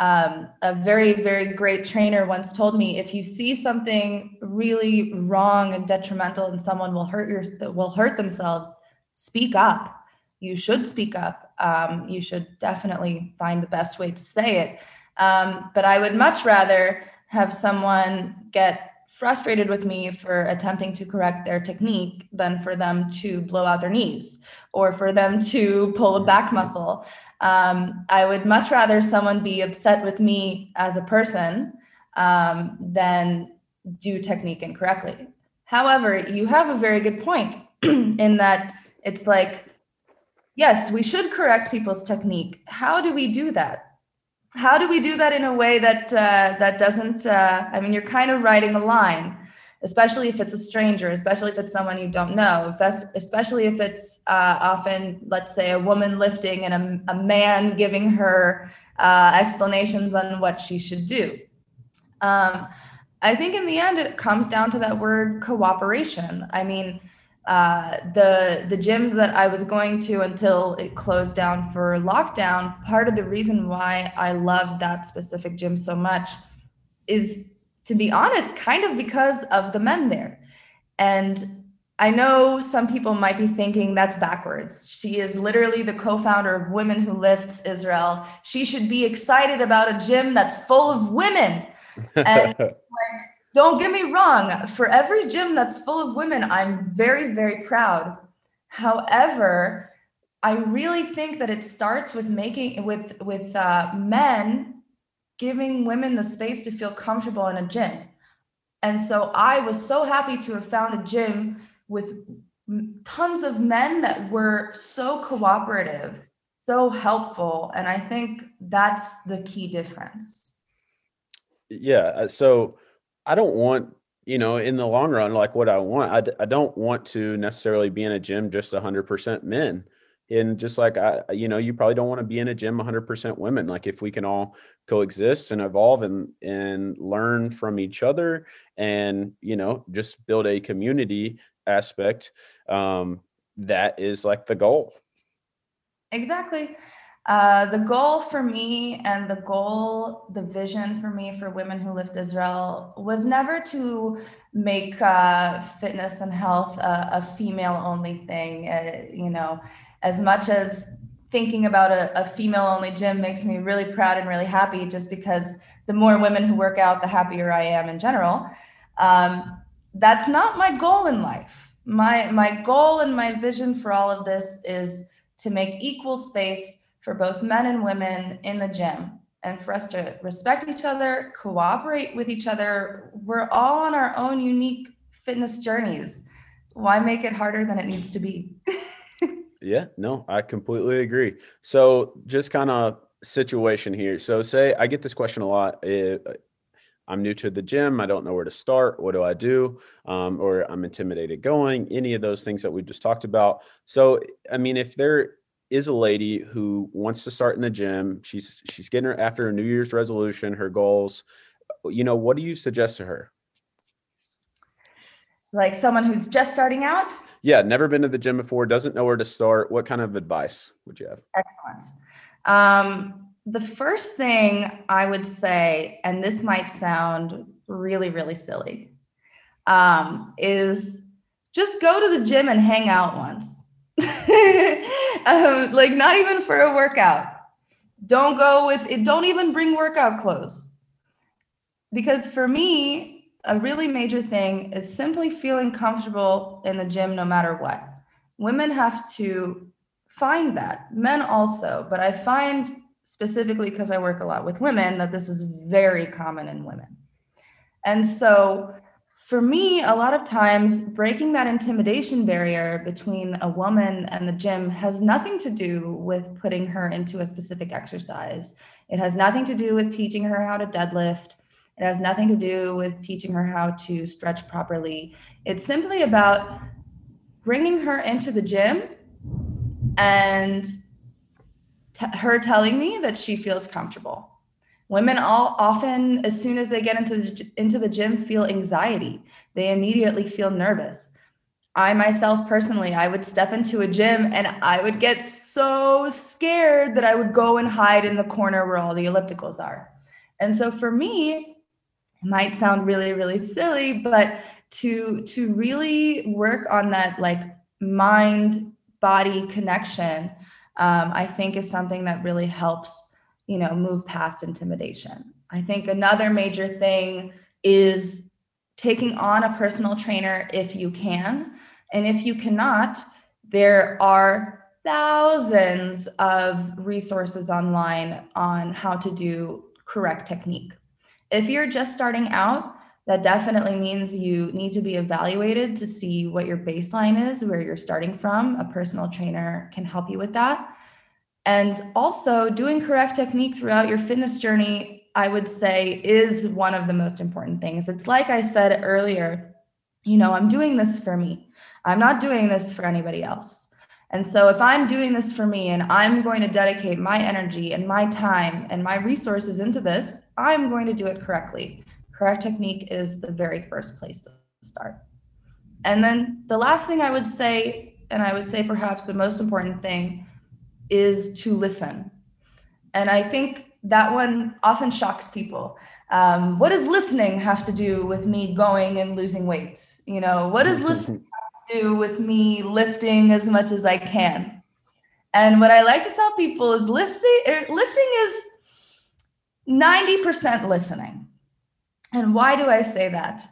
Um, a very, very great trainer once told me if you see something really wrong and detrimental and someone will hurt your will hurt themselves, speak up. You should speak up. Um, you should definitely find the best way to say it. Um, but I would much rather have someone get frustrated with me for attempting to correct their technique than for them to blow out their knees or for them to pull a back muscle. Um, I would much rather someone be upset with me as a person um, than do technique incorrectly. However, you have a very good point in that it's like, yes, we should correct people's technique. How do we do that? how do we do that in a way that uh, that doesn't uh, i mean you're kind of writing a line especially if it's a stranger especially if it's someone you don't know especially if it's uh, often let's say a woman lifting and a, a man giving her uh, explanations on what she should do um, i think in the end it comes down to that word cooperation i mean uh, the the gyms that I was going to until it closed down for lockdown. Part of the reason why I loved that specific gym so much is, to be honest, kind of because of the men there. And I know some people might be thinking that's backwards. She is literally the co-founder of Women Who Lifts Israel. She should be excited about a gym that's full of women. And like don't get me wrong, for every gym that's full of women, I'm very, very proud. However, I really think that it starts with making with with uh, men giving women the space to feel comfortable in a gym. And so I was so happy to have found a gym with tons of men that were so cooperative, so helpful, and I think that's the key difference. Yeah, uh, so I don't want, you know, in the long run, like what I want, I d- I don't want to necessarily be in a gym just 100% men. And just like I, you know, you probably don't want to be in a gym 100% women. Like if we can all coexist and evolve and and learn from each other, and you know, just build a community aspect, um, that is like the goal. Exactly. Uh, the goal for me and the goal, the vision for me for Women Who Lift Israel was never to make uh, fitness and health a, a female only thing. Uh, you know, as much as thinking about a, a female only gym makes me really proud and really happy just because the more women who work out, the happier I am in general. Um, that's not my goal in life. My, my goal and my vision for all of this is to make equal space for both men and women in the gym and for us to respect each other, cooperate with each other. We're all on our own unique fitness journeys. Why make it harder than it needs to be? yeah, no, I completely agree. So, just kind of situation here. So, say I get this question a lot. Eh, I'm new to the gym. I don't know where to start. What do I do? Um, or I'm intimidated going. Any of those things that we just talked about. So, I mean, if there is a lady who wants to start in the gym. She's she's getting her after a New Year's resolution, her goals. You know, what do you suggest to her? Like someone who's just starting out? Yeah, never been to the gym before, doesn't know where to start. What kind of advice would you have? Excellent. Um, the first thing I would say, and this might sound really, really silly, um, is just go to the gym and hang out once um, like not even for a workout. Don't go with it. Don't even bring workout clothes. Because for me, a really major thing is simply feeling comfortable in the gym no matter what. Women have to find that, men also, but I find specifically because I work a lot with women that this is very common in women. And so for me, a lot of times breaking that intimidation barrier between a woman and the gym has nothing to do with putting her into a specific exercise. It has nothing to do with teaching her how to deadlift. It has nothing to do with teaching her how to stretch properly. It's simply about bringing her into the gym and t- her telling me that she feels comfortable. Women all often, as soon as they get into the, into the gym, feel anxiety. They immediately feel nervous. I myself personally, I would step into a gym and I would get so scared that I would go and hide in the corner where all the ellipticals are. And so for me, it might sound really, really silly, but to to really work on that like mind body connection, um, I think is something that really helps you know move past intimidation. I think another major thing is taking on a personal trainer if you can. And if you cannot there are thousands of resources online on how to do correct technique. If you're just starting out that definitely means you need to be evaluated to see what your baseline is where you're starting from. A personal trainer can help you with that and also, doing correct technique throughout your fitness journey, I would say, is one of the most important things. It's like I said earlier, you know, I'm doing this for me, I'm not doing this for anybody else. And so, if I'm doing this for me and I'm going to dedicate my energy and my time and my resources into this, I'm going to do it correctly. Correct technique is the very first place to start. And then the last thing I would say, and I would say perhaps the most important thing, is to listen. And I think that one often shocks people. Um, what does listening have to do with me going and losing weight? You know, what does listening have to do with me lifting as much as I can? And what I like to tell people is lifting er, lifting is 90% listening. And why do I say that?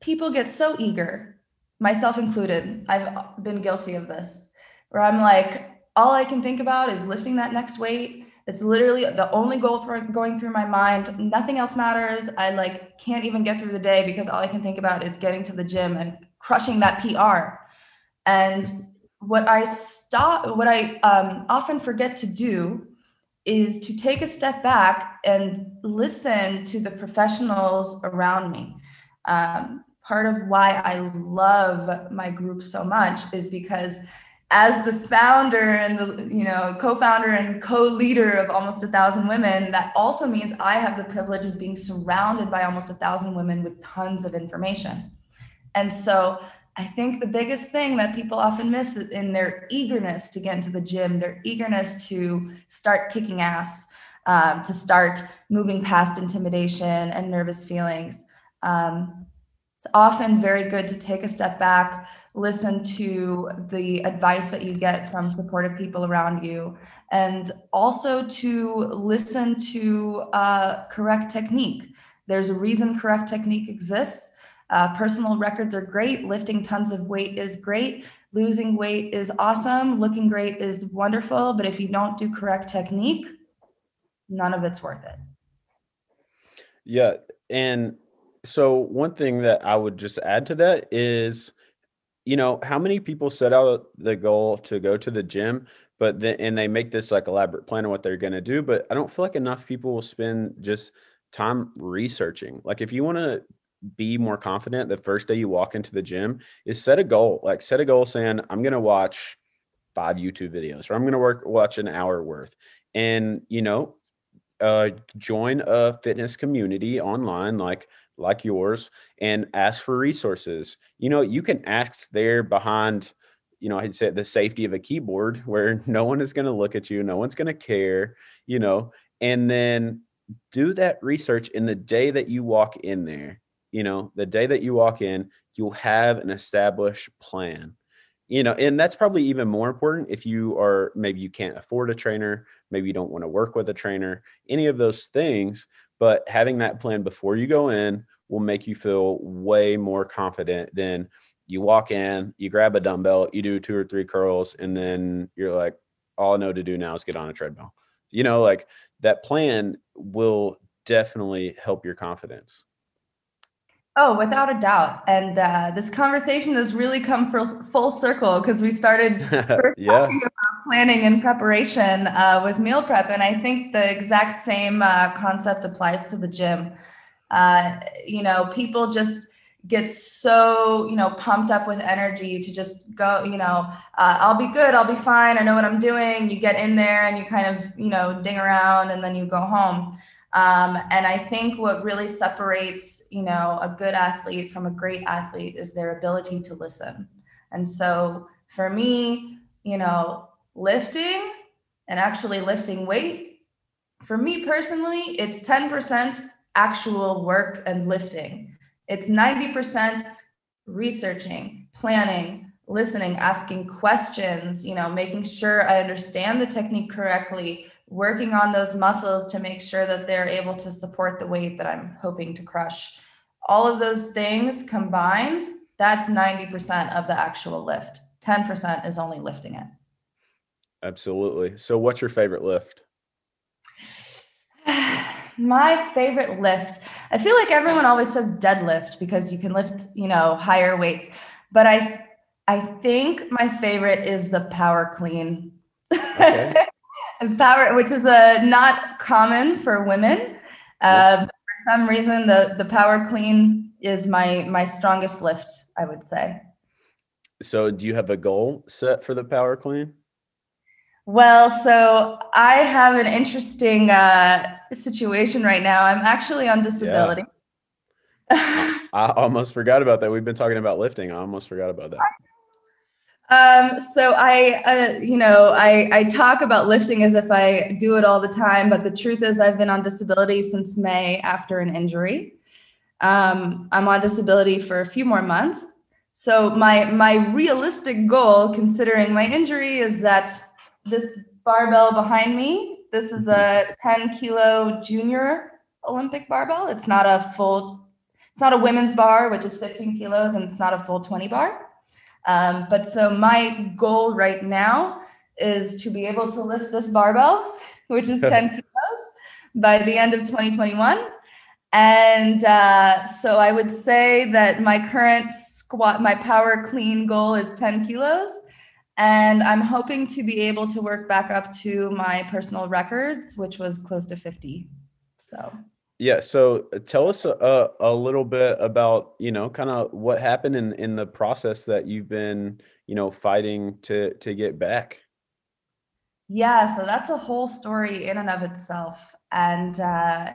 People get so eager, myself included. I've been guilty of this, where I'm like, all I can think about is lifting that next weight. It's literally the only goal for going through my mind. Nothing else matters. I like can't even get through the day because all I can think about is getting to the gym and crushing that PR. And what I stop, what I um, often forget to do is to take a step back and listen to the professionals around me. Um, part of why I love my group so much is because as the founder and the you know co-founder and co-leader of almost a thousand women that also means i have the privilege of being surrounded by almost a thousand women with tons of information. And so i think the biggest thing that people often miss in their eagerness to get into the gym their eagerness to start kicking ass um, to start moving past intimidation and nervous feelings um, it's often very good to take a step back listen to the advice that you get from supportive people around you, and also to listen to uh, correct technique. There's a reason correct technique exists. Uh, personal records are great. Lifting tons of weight is great. Losing weight is awesome. Looking great is wonderful. But if you don't do correct technique, none of it's worth it. Yeah. And so, one thing that I would just add to that is you know, how many people set out the goal to go to the gym, but then and they make this like elaborate plan of what they're going to do, but I don't feel like enough people will spend just time researching. Like if you want to be more confident the first day you walk into the gym is set a goal. Like set a goal saying I'm going to watch five YouTube videos or I'm going to work watch an hour worth. And you know, uh join a fitness community online like like yours and ask for resources. You know, you can ask there behind, you know, I'd say the safety of a keyboard where no one is going to look at you, no one's going to care, you know, and then do that research in the day that you walk in there. You know, the day that you walk in, you'll have an established plan. You know, and that's probably even more important if you are maybe you can't afford a trainer, maybe you don't want to work with a trainer, any of those things but having that plan before you go in will make you feel way more confident than you walk in, you grab a dumbbell, you do two or three curls, and then you're like, all I know to do now is get on a treadmill. You know, like that plan will definitely help your confidence. Oh, without a doubt. And uh, this conversation has really come full, full circle because we started first yeah. talking about planning and preparation uh, with meal prep. And I think the exact same uh, concept applies to the gym. Uh, you know, people just get so you know pumped up with energy to just go you know uh, i'll be good i'll be fine i know what i'm doing you get in there and you kind of you know ding around and then you go home um, and i think what really separates you know a good athlete from a great athlete is their ability to listen. And so for me you know lifting and actually lifting weight for me personally it's 10% actual work and lifting. It's 90% researching, planning, listening, asking questions, you know, making sure I understand the technique correctly, working on those muscles to make sure that they're able to support the weight that I'm hoping to crush. All of those things combined, that's 90% of the actual lift. 10% is only lifting it. Absolutely. So, what's your favorite lift? my favorite lift. I feel like everyone always says deadlift because you can lift, you know, higher weights. But I I think my favorite is the power clean. Okay. power, which is a not common for women. Uh, for some reason, the the power clean is my my strongest lift. I would say. So, do you have a goal set for the power clean? Well, so I have an interesting uh, situation right now. I'm actually on disability. Yeah. I almost forgot about that. We've been talking about lifting. I almost forgot about that. Um, so I, uh, you know, I, I talk about lifting as if I do it all the time, but the truth is I've been on disability since May after an injury. Um, I'm on disability for a few more months. So my my realistic goal, considering my injury, is that this barbell behind me, this is a 10 kilo junior Olympic barbell. It's not a full, it's not a women's bar, which is 15 kilos, and it's not a full 20 bar. Um, but so my goal right now is to be able to lift this barbell, which is 10 kilos, by the end of 2021. And uh, so I would say that my current squat, my power clean goal is 10 kilos. And I'm hoping to be able to work back up to my personal records, which was close to 50. So, yeah. So uh, tell us a, a little bit about, you know, kind of what happened in, in the process that you've been, you know, fighting to, to get back. Yeah. So that's a whole story in and of itself. And uh,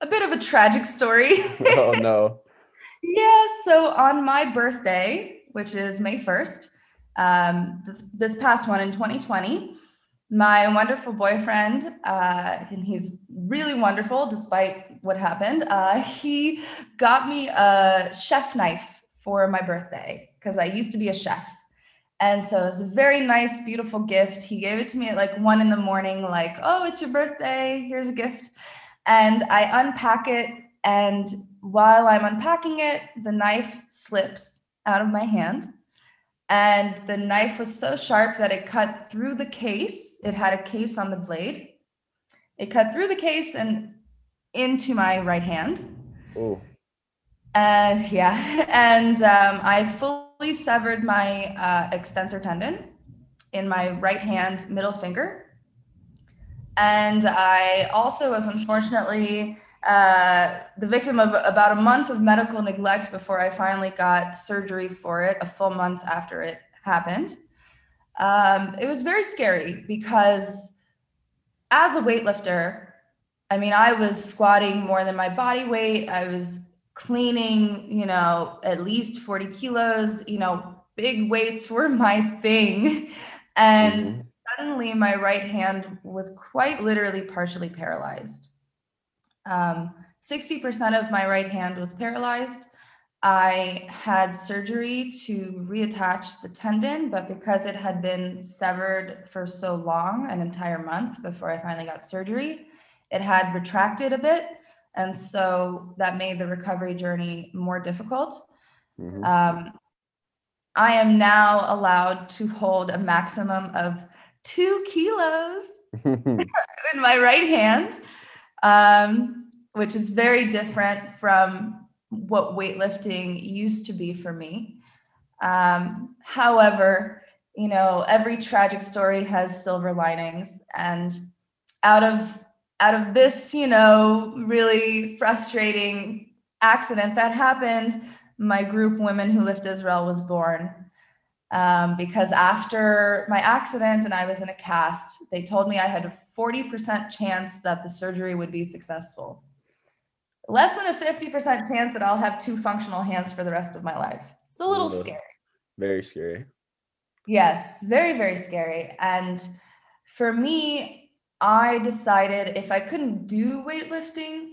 a bit of a tragic story. oh, no. yeah. So on my birthday, which is May 1st, um, this, this, past one in 2020 my wonderful boyfriend uh, and he's really wonderful despite what happened. Uh, he got me a chef knife for my birthday because i used to be a chef. And so it's a very nice beautiful gift. He gave it to me at like one in the morning like oh it's your birthday. Here's a gift. And i unpack it and while i'm unpacking it the knife slips out of my hand. And the knife was so sharp that it cut through the case. It had a case on the blade. It cut through the case and into my right hand. Oh. And uh, yeah, and um, I fully severed my uh, extensor tendon in my right hand middle finger. And I also was unfortunately uh, the victim of about a month of medical neglect before I finally got surgery for it, a full month after it happened. Um, it was very scary because as a weightlifter, I mean, I was squatting more than my body weight. I was cleaning, you know, at least 40 kilos, you know, big weights were my thing. And mm-hmm. suddenly my right hand was quite literally partially paralyzed. Um, 60% of my right hand was paralyzed. I had surgery to reattach the tendon, but because it had been severed for so long, an entire month before I finally got surgery, it had retracted a bit. And so that made the recovery journey more difficult. Mm-hmm. Um, I am now allowed to hold a maximum of two kilos in my right hand. Um, which is very different from what weightlifting used to be for me. Um, however, you know, every tragic story has silver linings, and out of out of this, you know, really frustrating accident that happened, my group Women Who Lift Israel was born. Um, because after my accident and I was in a cast, they told me I had a 40% chance that the surgery would be successful. Less than a 50% chance that I'll have two functional hands for the rest of my life. It's a little scary. Very scary. Yes, very, very scary. And for me, I decided if I couldn't do weightlifting,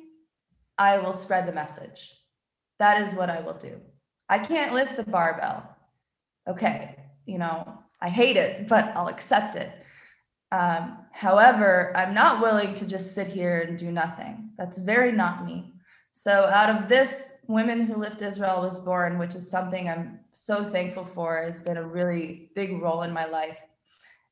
I will spread the message. That is what I will do. I can't lift the barbell. Okay, you know, I hate it, but I'll accept it. Um, however, I'm not willing to just sit here and do nothing. That's very not me. So, out of this, Women Who Lift Israel was born, which is something I'm so thankful for, has been a really big role in my life.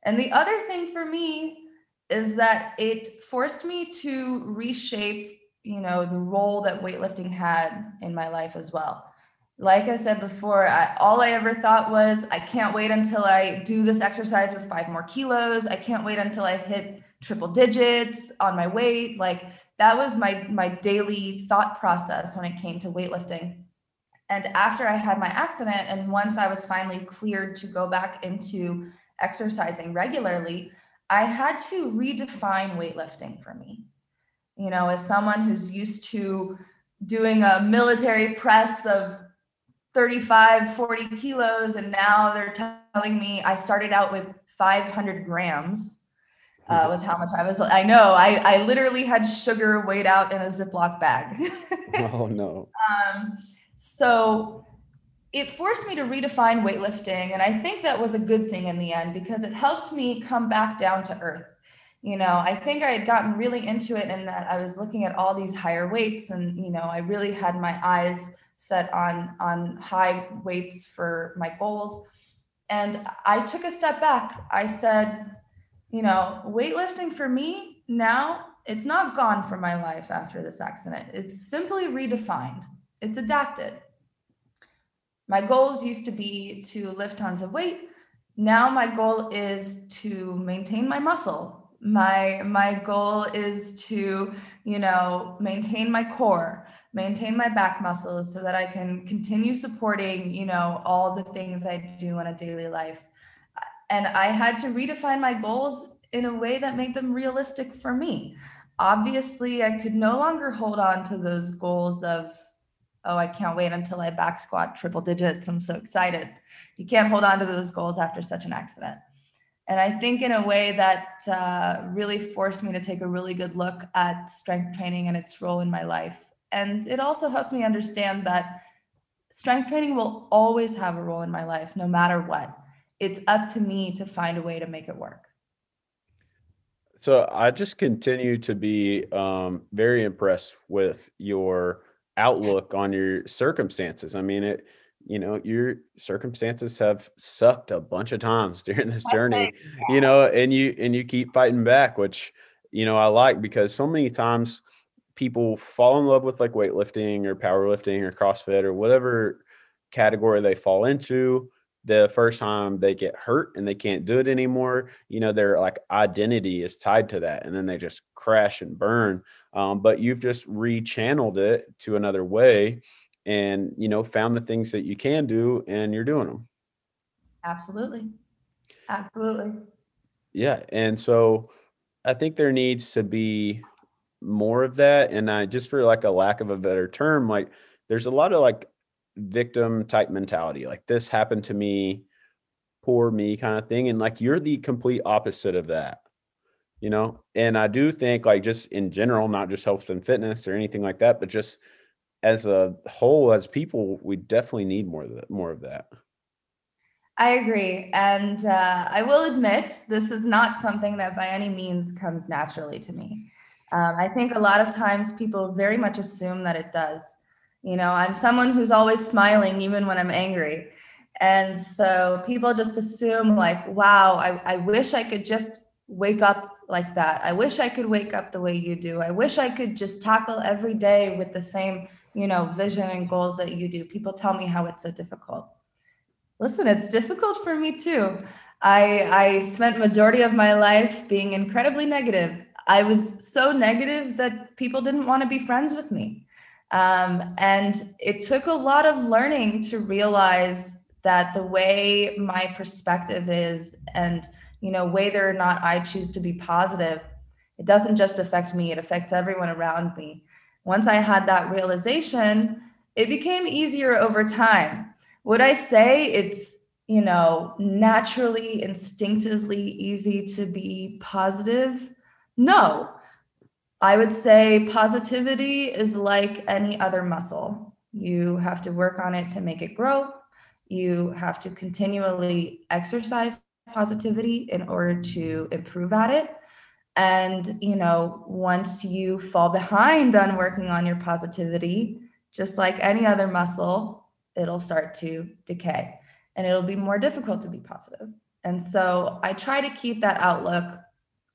And the other thing for me is that it forced me to reshape you know the role that weightlifting had in my life as well. Like i said before I, all i ever thought was i can't wait until i do this exercise with five more kilos. I can't wait until i hit triple digits on my weight. Like that was my my daily thought process when it came to weightlifting. And after i had my accident and once i was finally cleared to go back into exercising regularly i had to redefine weightlifting for me you know, as someone who's used to doing a military press of 35, 40 kilos, and now they're telling me I started out with 500 grams. Uh, was how much I was. I know. I, I literally had sugar weighed out in a Ziploc bag. oh no. Um, so it forced me to redefine weightlifting, and I think that was a good thing in the end because it helped me come back down to earth. You know i think i had gotten really into it in that i was looking at all these higher weights and you know i really had my eyes set on on high weights for my goals. And i took a step back. I said you know weightlifting for me now it's not gone from my life after this accident. It's simply redefined. It's adapted my goals used to be to lift tons of weight. Now my goal is to maintain my muscle. My my goal is to you know maintain my core maintain my back muscles so that i can continue supporting you know all the things i do in a daily life. And i had to redefine my goals in a way that made them realistic for me. Obviously i could no longer hold on to those goals of oh i can't wait until i back squat triple digits i'm so excited you can't hold on to those goals after such an accident and I think in a way that uh, really forced me to take a really good look at strength training and its role in my life. And it also helped me understand that strength training will always have a role in my life, no matter what. It's up to me to find a way to make it work. So I just continue to be um, very impressed with your outlook on your circumstances. I mean, it you know your circumstances have sucked a bunch of times during this journey you know and you and you keep fighting back which you know i like because so many times people fall in love with like weightlifting or powerlifting or crossfit or whatever category they fall into the first time they get hurt and they can't do it anymore you know their like identity is tied to that and then they just crash and burn um, but you've just rechanneled it to another way and you know found the things that you can do and you're doing them absolutely. Absolutely. Yeah and so i think there needs to be more of that and i just for like a lack of a better term like there's a lot of like victim type mentality like this happened to me poor me kind of thing and like you're the complete opposite of that you know and i do think like just in general not just health and fitness or anything like that but just as a whole, as people, we definitely need more of that. More of that. I agree, and uh, I will admit this is not something that by any means comes naturally to me. Um, I think a lot of times people very much assume that it does. You know, I'm someone who's always smiling even when I'm angry. And so people just assume, like, wow, I, I wish I could just wake up like that. I wish I could wake up the way you do. I wish I could just tackle every day with the same you know vision and goals that you do people tell me how it's so difficult listen it's difficult for me too i i spent majority of my life being incredibly negative i was so negative that people didn't want to be friends with me Um, and it took a lot of learning to realize that the way my perspective is and you know whether or not i choose to be positive it doesn't just affect me it affects everyone around me. Once i had that realization it became easier over time. Would i say it's you know naturally instinctively easy to be positive? No i would say positivity is like any other muscle. You have to work on it to make it grow. You have to continually exercise positivity in order to improve at it. And you know once you fall behind on working on your positivity just like any other muscle it'll start to decay and it'll be more difficult to be positive. and so i try to keep that outlook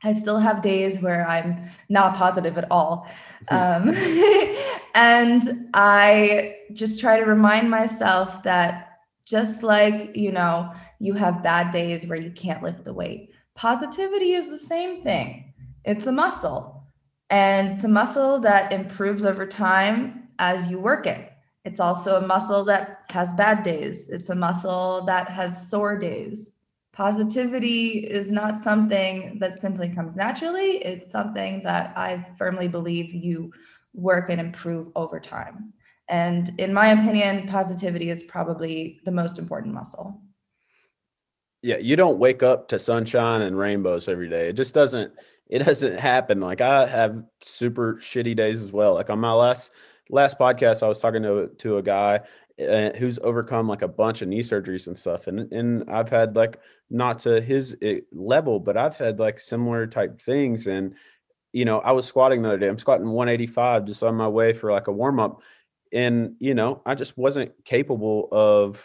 i still have days where i'm not positive at all um, and i just try to remind myself that just like, you know, you have bad days where you can't lift the weight. Positivity is the same thing. It's a muscle. And it's a muscle that improves over time as you work it. It's also a muscle that has bad days. It's a muscle that has sore days. Positivity is not something that simply comes naturally. It's something that I firmly believe you work and improve over time. And in my opinion, positivity is probably the most important muscle. Yeah, you don't wake up to sunshine and rainbows every day. It just doesn't it doesn't happen. Like I have super shitty days as well. Like on my last last podcast I was talking to to a guy uh, who's overcome like a bunch of knee surgeries and stuff and and I've had like not to his eh, level, but I've had like similar type things and you know, I was squatting the other day. I'm squatting 185 just on my way for like a warm up and you know i just wasn't capable of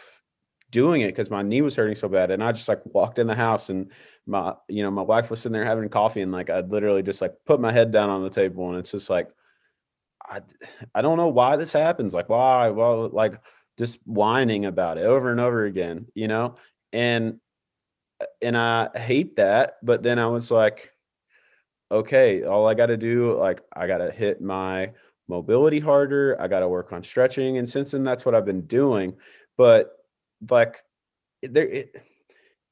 doing it because my knee was hurting so bad and i just like walked in the house and my you know my wife was sitting there having coffee and like i literally just like put my head down on the table and it's just like i i don't know why this happens like why well like just whining about it over and over again you know and and i hate that but then i was like okay all i got to do like i got to hit my mobility harder. I got to work on stretching. And since then, that's what I've been doing. But like there, it,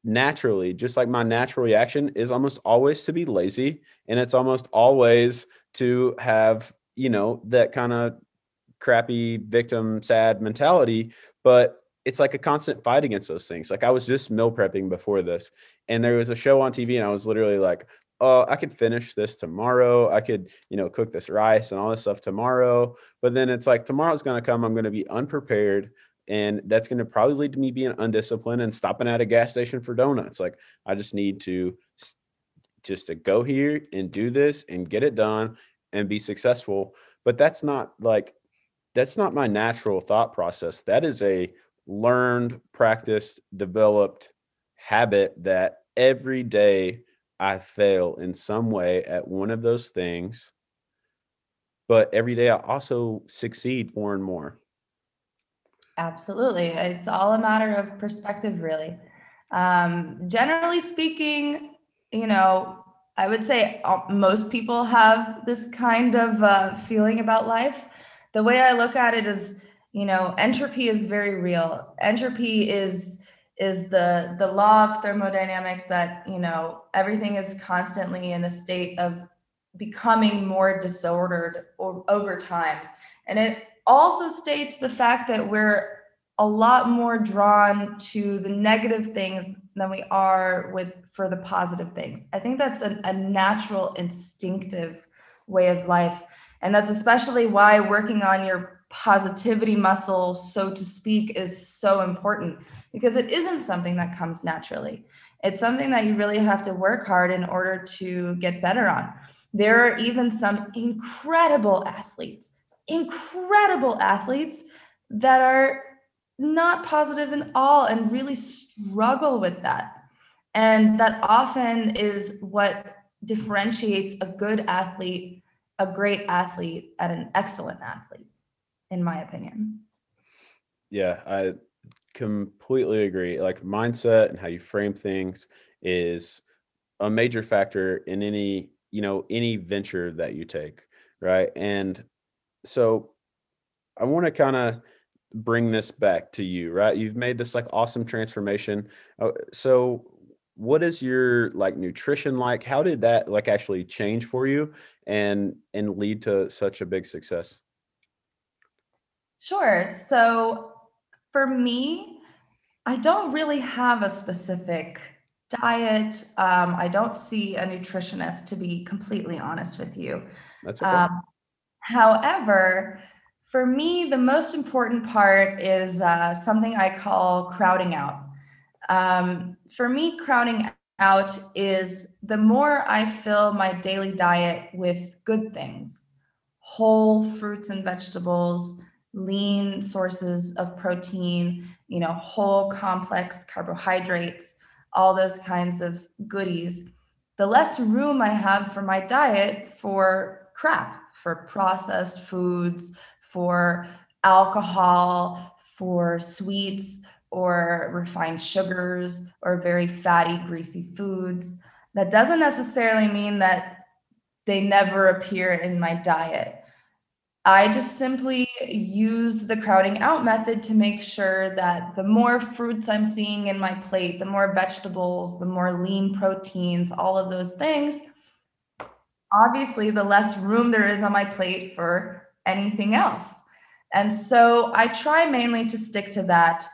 naturally, just like my natural reaction is almost always to be lazy. And it's almost always to have, you know, that kind of crappy victim sad mentality. But it's like a constant fight against those things. Like I was just meal prepping before this, and there was a show on TV, and I was literally like, oh, I could finish this tomorrow. I could, you know, cook this rice and all this stuff tomorrow. But then it's like tomorrow's going to come. I'm going to be unprepared. And that's going to probably lead to me being undisciplined and stopping at a gas station for donuts. Like I just need to just to go here and do this and get it done and be successful. But that's not like that's not my natural thought process. That is a learned, practiced, developed habit that every day I fail in some way at one of those things, but every day I also succeed more and more. Absolutely. It's all a matter of perspective, really. Um, generally speaking, you know, I would say most people have this kind of uh, feeling about life. The way I look at it is, you know, entropy is very real. Entropy is is the the law of thermodynamics that you know everything is constantly in a state of becoming more disordered or, over time. And it also states the fact that we're a lot more drawn to the negative things than we are with for the positive things. I think that's a, a natural instinctive way of life. And that's especially why working on your positivity muscle, so to speak, is so important because it isn't something that comes naturally. It's something that you really have to work hard in order to get better on. There are even some incredible athletes, incredible athletes that are not positive at all and really struggle with that. And that often is what differentiates a good athlete, a great athlete, and an excellent athlete in my opinion. Yeah, I completely agree. Like mindset and how you frame things is a major factor in any, you know, any venture that you take, right? And so I want to kind of bring this back to you, right? You've made this like awesome transformation. Uh, so what is your like nutrition like? How did that like actually change for you and and lead to such a big success? Sure. So for me, I don't really have a specific diet. Um, I don't see a nutritionist to be completely honest with you. That's okay. Um, however, for me, the most important part is uh, something I call crowding out. Um, for me, crowding out is the more I fill my daily diet with good things, whole fruits and vegetables, lean sources of protein, you know, whole complex carbohydrates, all those kinds of goodies, the less room I have for my diet for crap, for processed foods, for alcohol, for sweets or refined sugars or very fatty, greasy foods. That doesn't necessarily mean that they never appear in my diet. I just simply use the crowding out method to make sure that the more fruits I'm seeing in my plate, the more vegetables, the more lean proteins, all of those things, obviously, the less room there is on my plate for anything else. And so I try mainly to stick to that.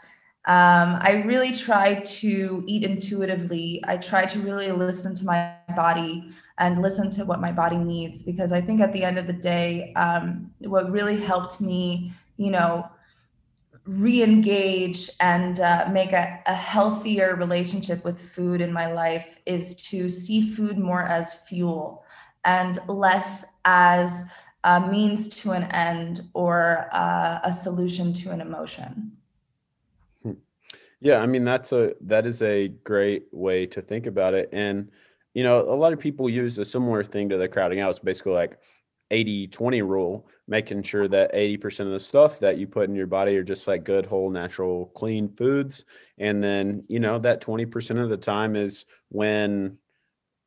Um, I really try to eat intuitively. I try to really listen to my body and listen to what my body needs because I think at the end of the day, um, what really helped me, you know, re-engage and uh, make a, a healthier relationship with food in my life is to see food more as fuel and less as a means to an end or uh, a solution to an emotion. Yeah, I mean that's a that is a great way to think about it and you know, a lot of people use a similar thing to the crowding out. It's basically like 80 20 rule, making sure that 80% of the stuff that you put in your body are just like good, whole, natural, clean foods. And then, you know, that 20% of the time is when,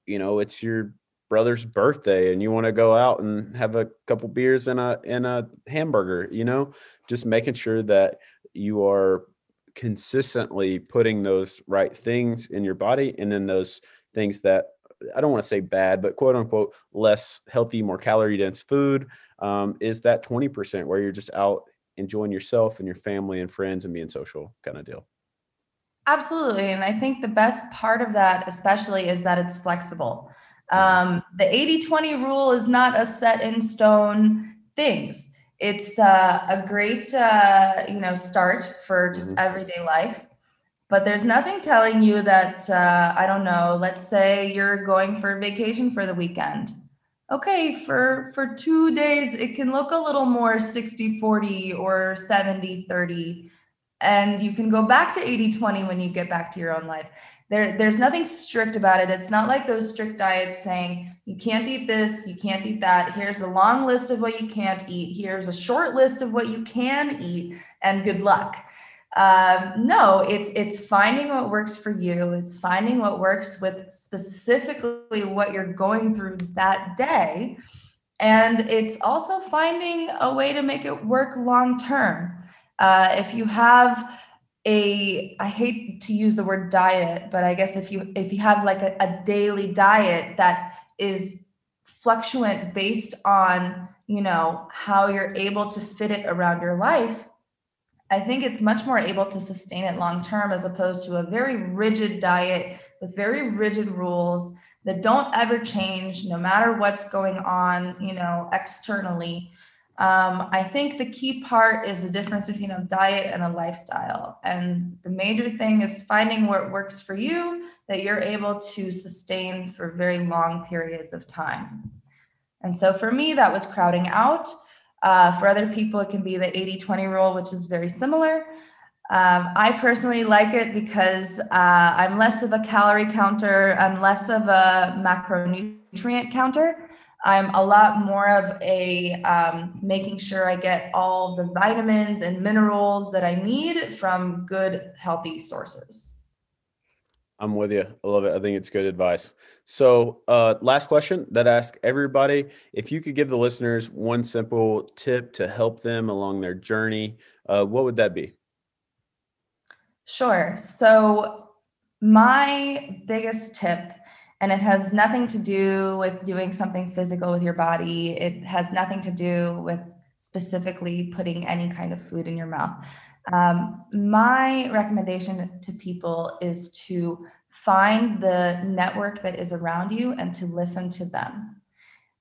you know, it's your brother's birthday and you want to go out and have a couple beers and a and a hamburger, you know, just making sure that you are consistently putting those right things in your body and then those things that I don't want to say bad, but quote unquote less healthy, more calorie dense food um, is that 20% where you're just out enjoying yourself and your family and friends and being social kind of deal. Absolutely. And I think the best part of that, especially, is that it's flexible. Mm-hmm. Um, the 80 20 rule is not a set in stone things. It's uh, a great, uh, you know, start for just mm-hmm. everyday life. But there's nothing telling you that uh, i don't know let's say you're going for vacation for the weekend. Okay for for two days it can look a little more 60 40 or 70 30 and you can go back to 80 20 when you get back to your own life. There there's nothing strict about it. It's not like those strict diets saying you can't eat this you can't eat that. Here's a long list of what you can't eat. Here's a short list of what you can eat and good luck. Um, no it's it's finding what works for you. It's finding what works with specifically what you're going through that day. And it's also finding a way to make it work long term uh, if you have a i hate to use the word diet but i guess if you if you have like a, a daily diet that is fluctuant based on you know how you're able to fit it around your life I think it's much more able to sustain it long term as opposed to a very rigid diet with very rigid rules that don't ever change no matter what's going on, you know, externally. Um, I think the key part is the difference between a diet and a lifestyle. And the major thing is finding what works for you that you're able to sustain for very long periods of time. And so for me, that was crowding out. Uh, for other people, it can be the 80 20 rule, which is very similar. Um, I personally like it because uh, I'm less of a calorie counter, I'm less of a macronutrient counter. I'm a lot more of a um, making sure I get all the vitamins and minerals that I need from good, healthy sources. I'm with you. I love it. I think it's good advice. So, uh, last question that I ask everybody: If you could give the listeners one simple tip to help them along their journey, uh, what would that be? Sure. So, my biggest tip, and it has nothing to do with doing something physical with your body. It has nothing to do with specifically putting any kind of food in your mouth. Um, my recommendation to people is to find the network that is around you and to listen to them.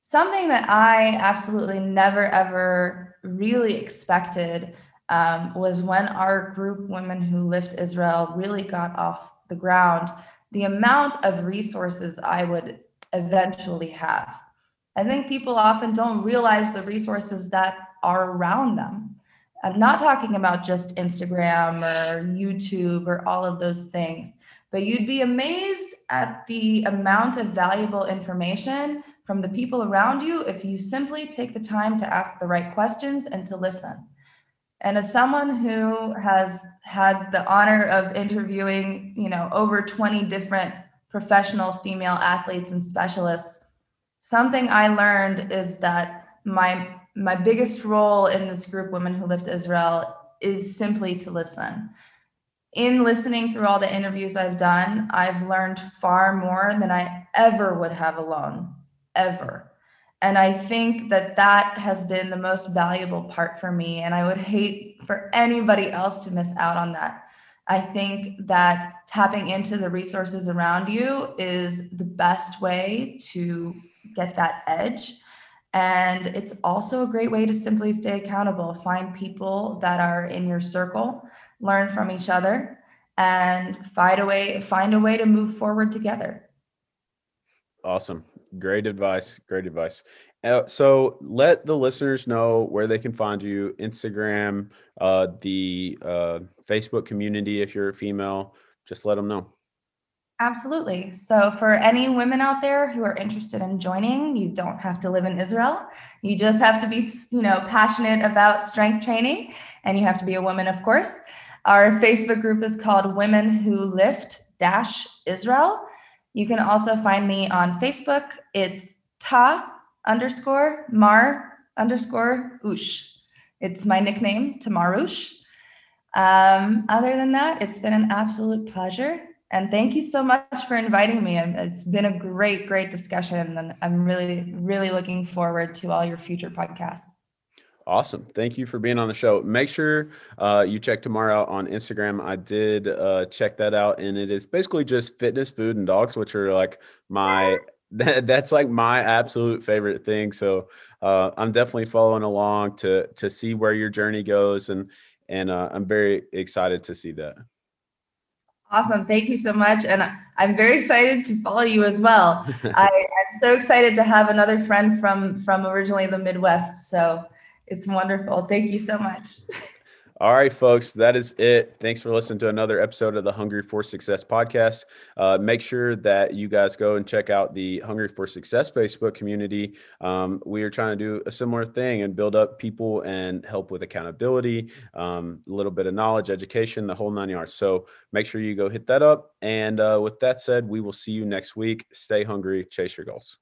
Something that I absolutely never ever really expected um, was when our group, Women Who Lift Israel, really got off the ground, the amount of resources I would eventually have. I think people often don't realize the resources that are around them. I'm not talking about just Instagram or YouTube or all of those things, but you'd be amazed at the amount of valuable information from the people around you if you simply take the time to ask the right questions and to listen. And as someone who has had the honor of interviewing, you know, over 20 different professional female athletes and specialists, something I learned is that my my biggest role in this group, Women Who Lift Israel, is simply to listen. In listening through all the interviews I've done, I've learned far more than I ever would have alone, ever. And I think that that has been the most valuable part for me. And I would hate for anybody else to miss out on that. I think that tapping into the resources around you is the best way to get that edge. And it's also a great way to simply stay accountable. Find people that are in your circle, learn from each other, and find a way find a way to move forward together. Awesome. Great advice. Great advice. Uh, so let the listeners know where they can find you Instagram, uh, the uh, Facebook community, if you're a female, just let them know. Absolutely. So, for any women out there who are interested in joining, you don't have to live in Israel. You just have to be, you know, passionate about strength training, and you have to be a woman, of course. Our Facebook group is called Women Who Lift Dash Israel. You can also find me on Facebook. It's Ta underscore Mar underscore Ush. It's my nickname, Tamarush. Um, other than that, it's been an absolute pleasure. And thank you so much for inviting me. It's been a great, great discussion. And I'm really, really looking forward to all your future podcasts. Awesome. Thank you for being on the show. Make sure uh, you check Tamar out on Instagram. I did uh, check that out, and it is basically just fitness, food, and dogs, which are like my that, that's like my absolute favorite thing. So uh, I'm definitely following along to to see where your journey goes, and and uh, I'm very excited to see that. Awesome. Thank you so much. And I'm very excited to follow you as well. I, am so excited to have another friend from from originally the Midwest. So it's wonderful. Thank you so much. All right, folks, that is it. Thanks for listening to another episode of the Hungry for Success podcast. Uh, make sure that you guys go and check out the Hungry for Success Facebook community. Um, we are trying to do a similar thing and build up people and help with accountability, um, a little bit of knowledge, education, the whole nine yards. So make sure you go hit that up. And uh, with that said, we will see you next week. Stay hungry, chase your goals.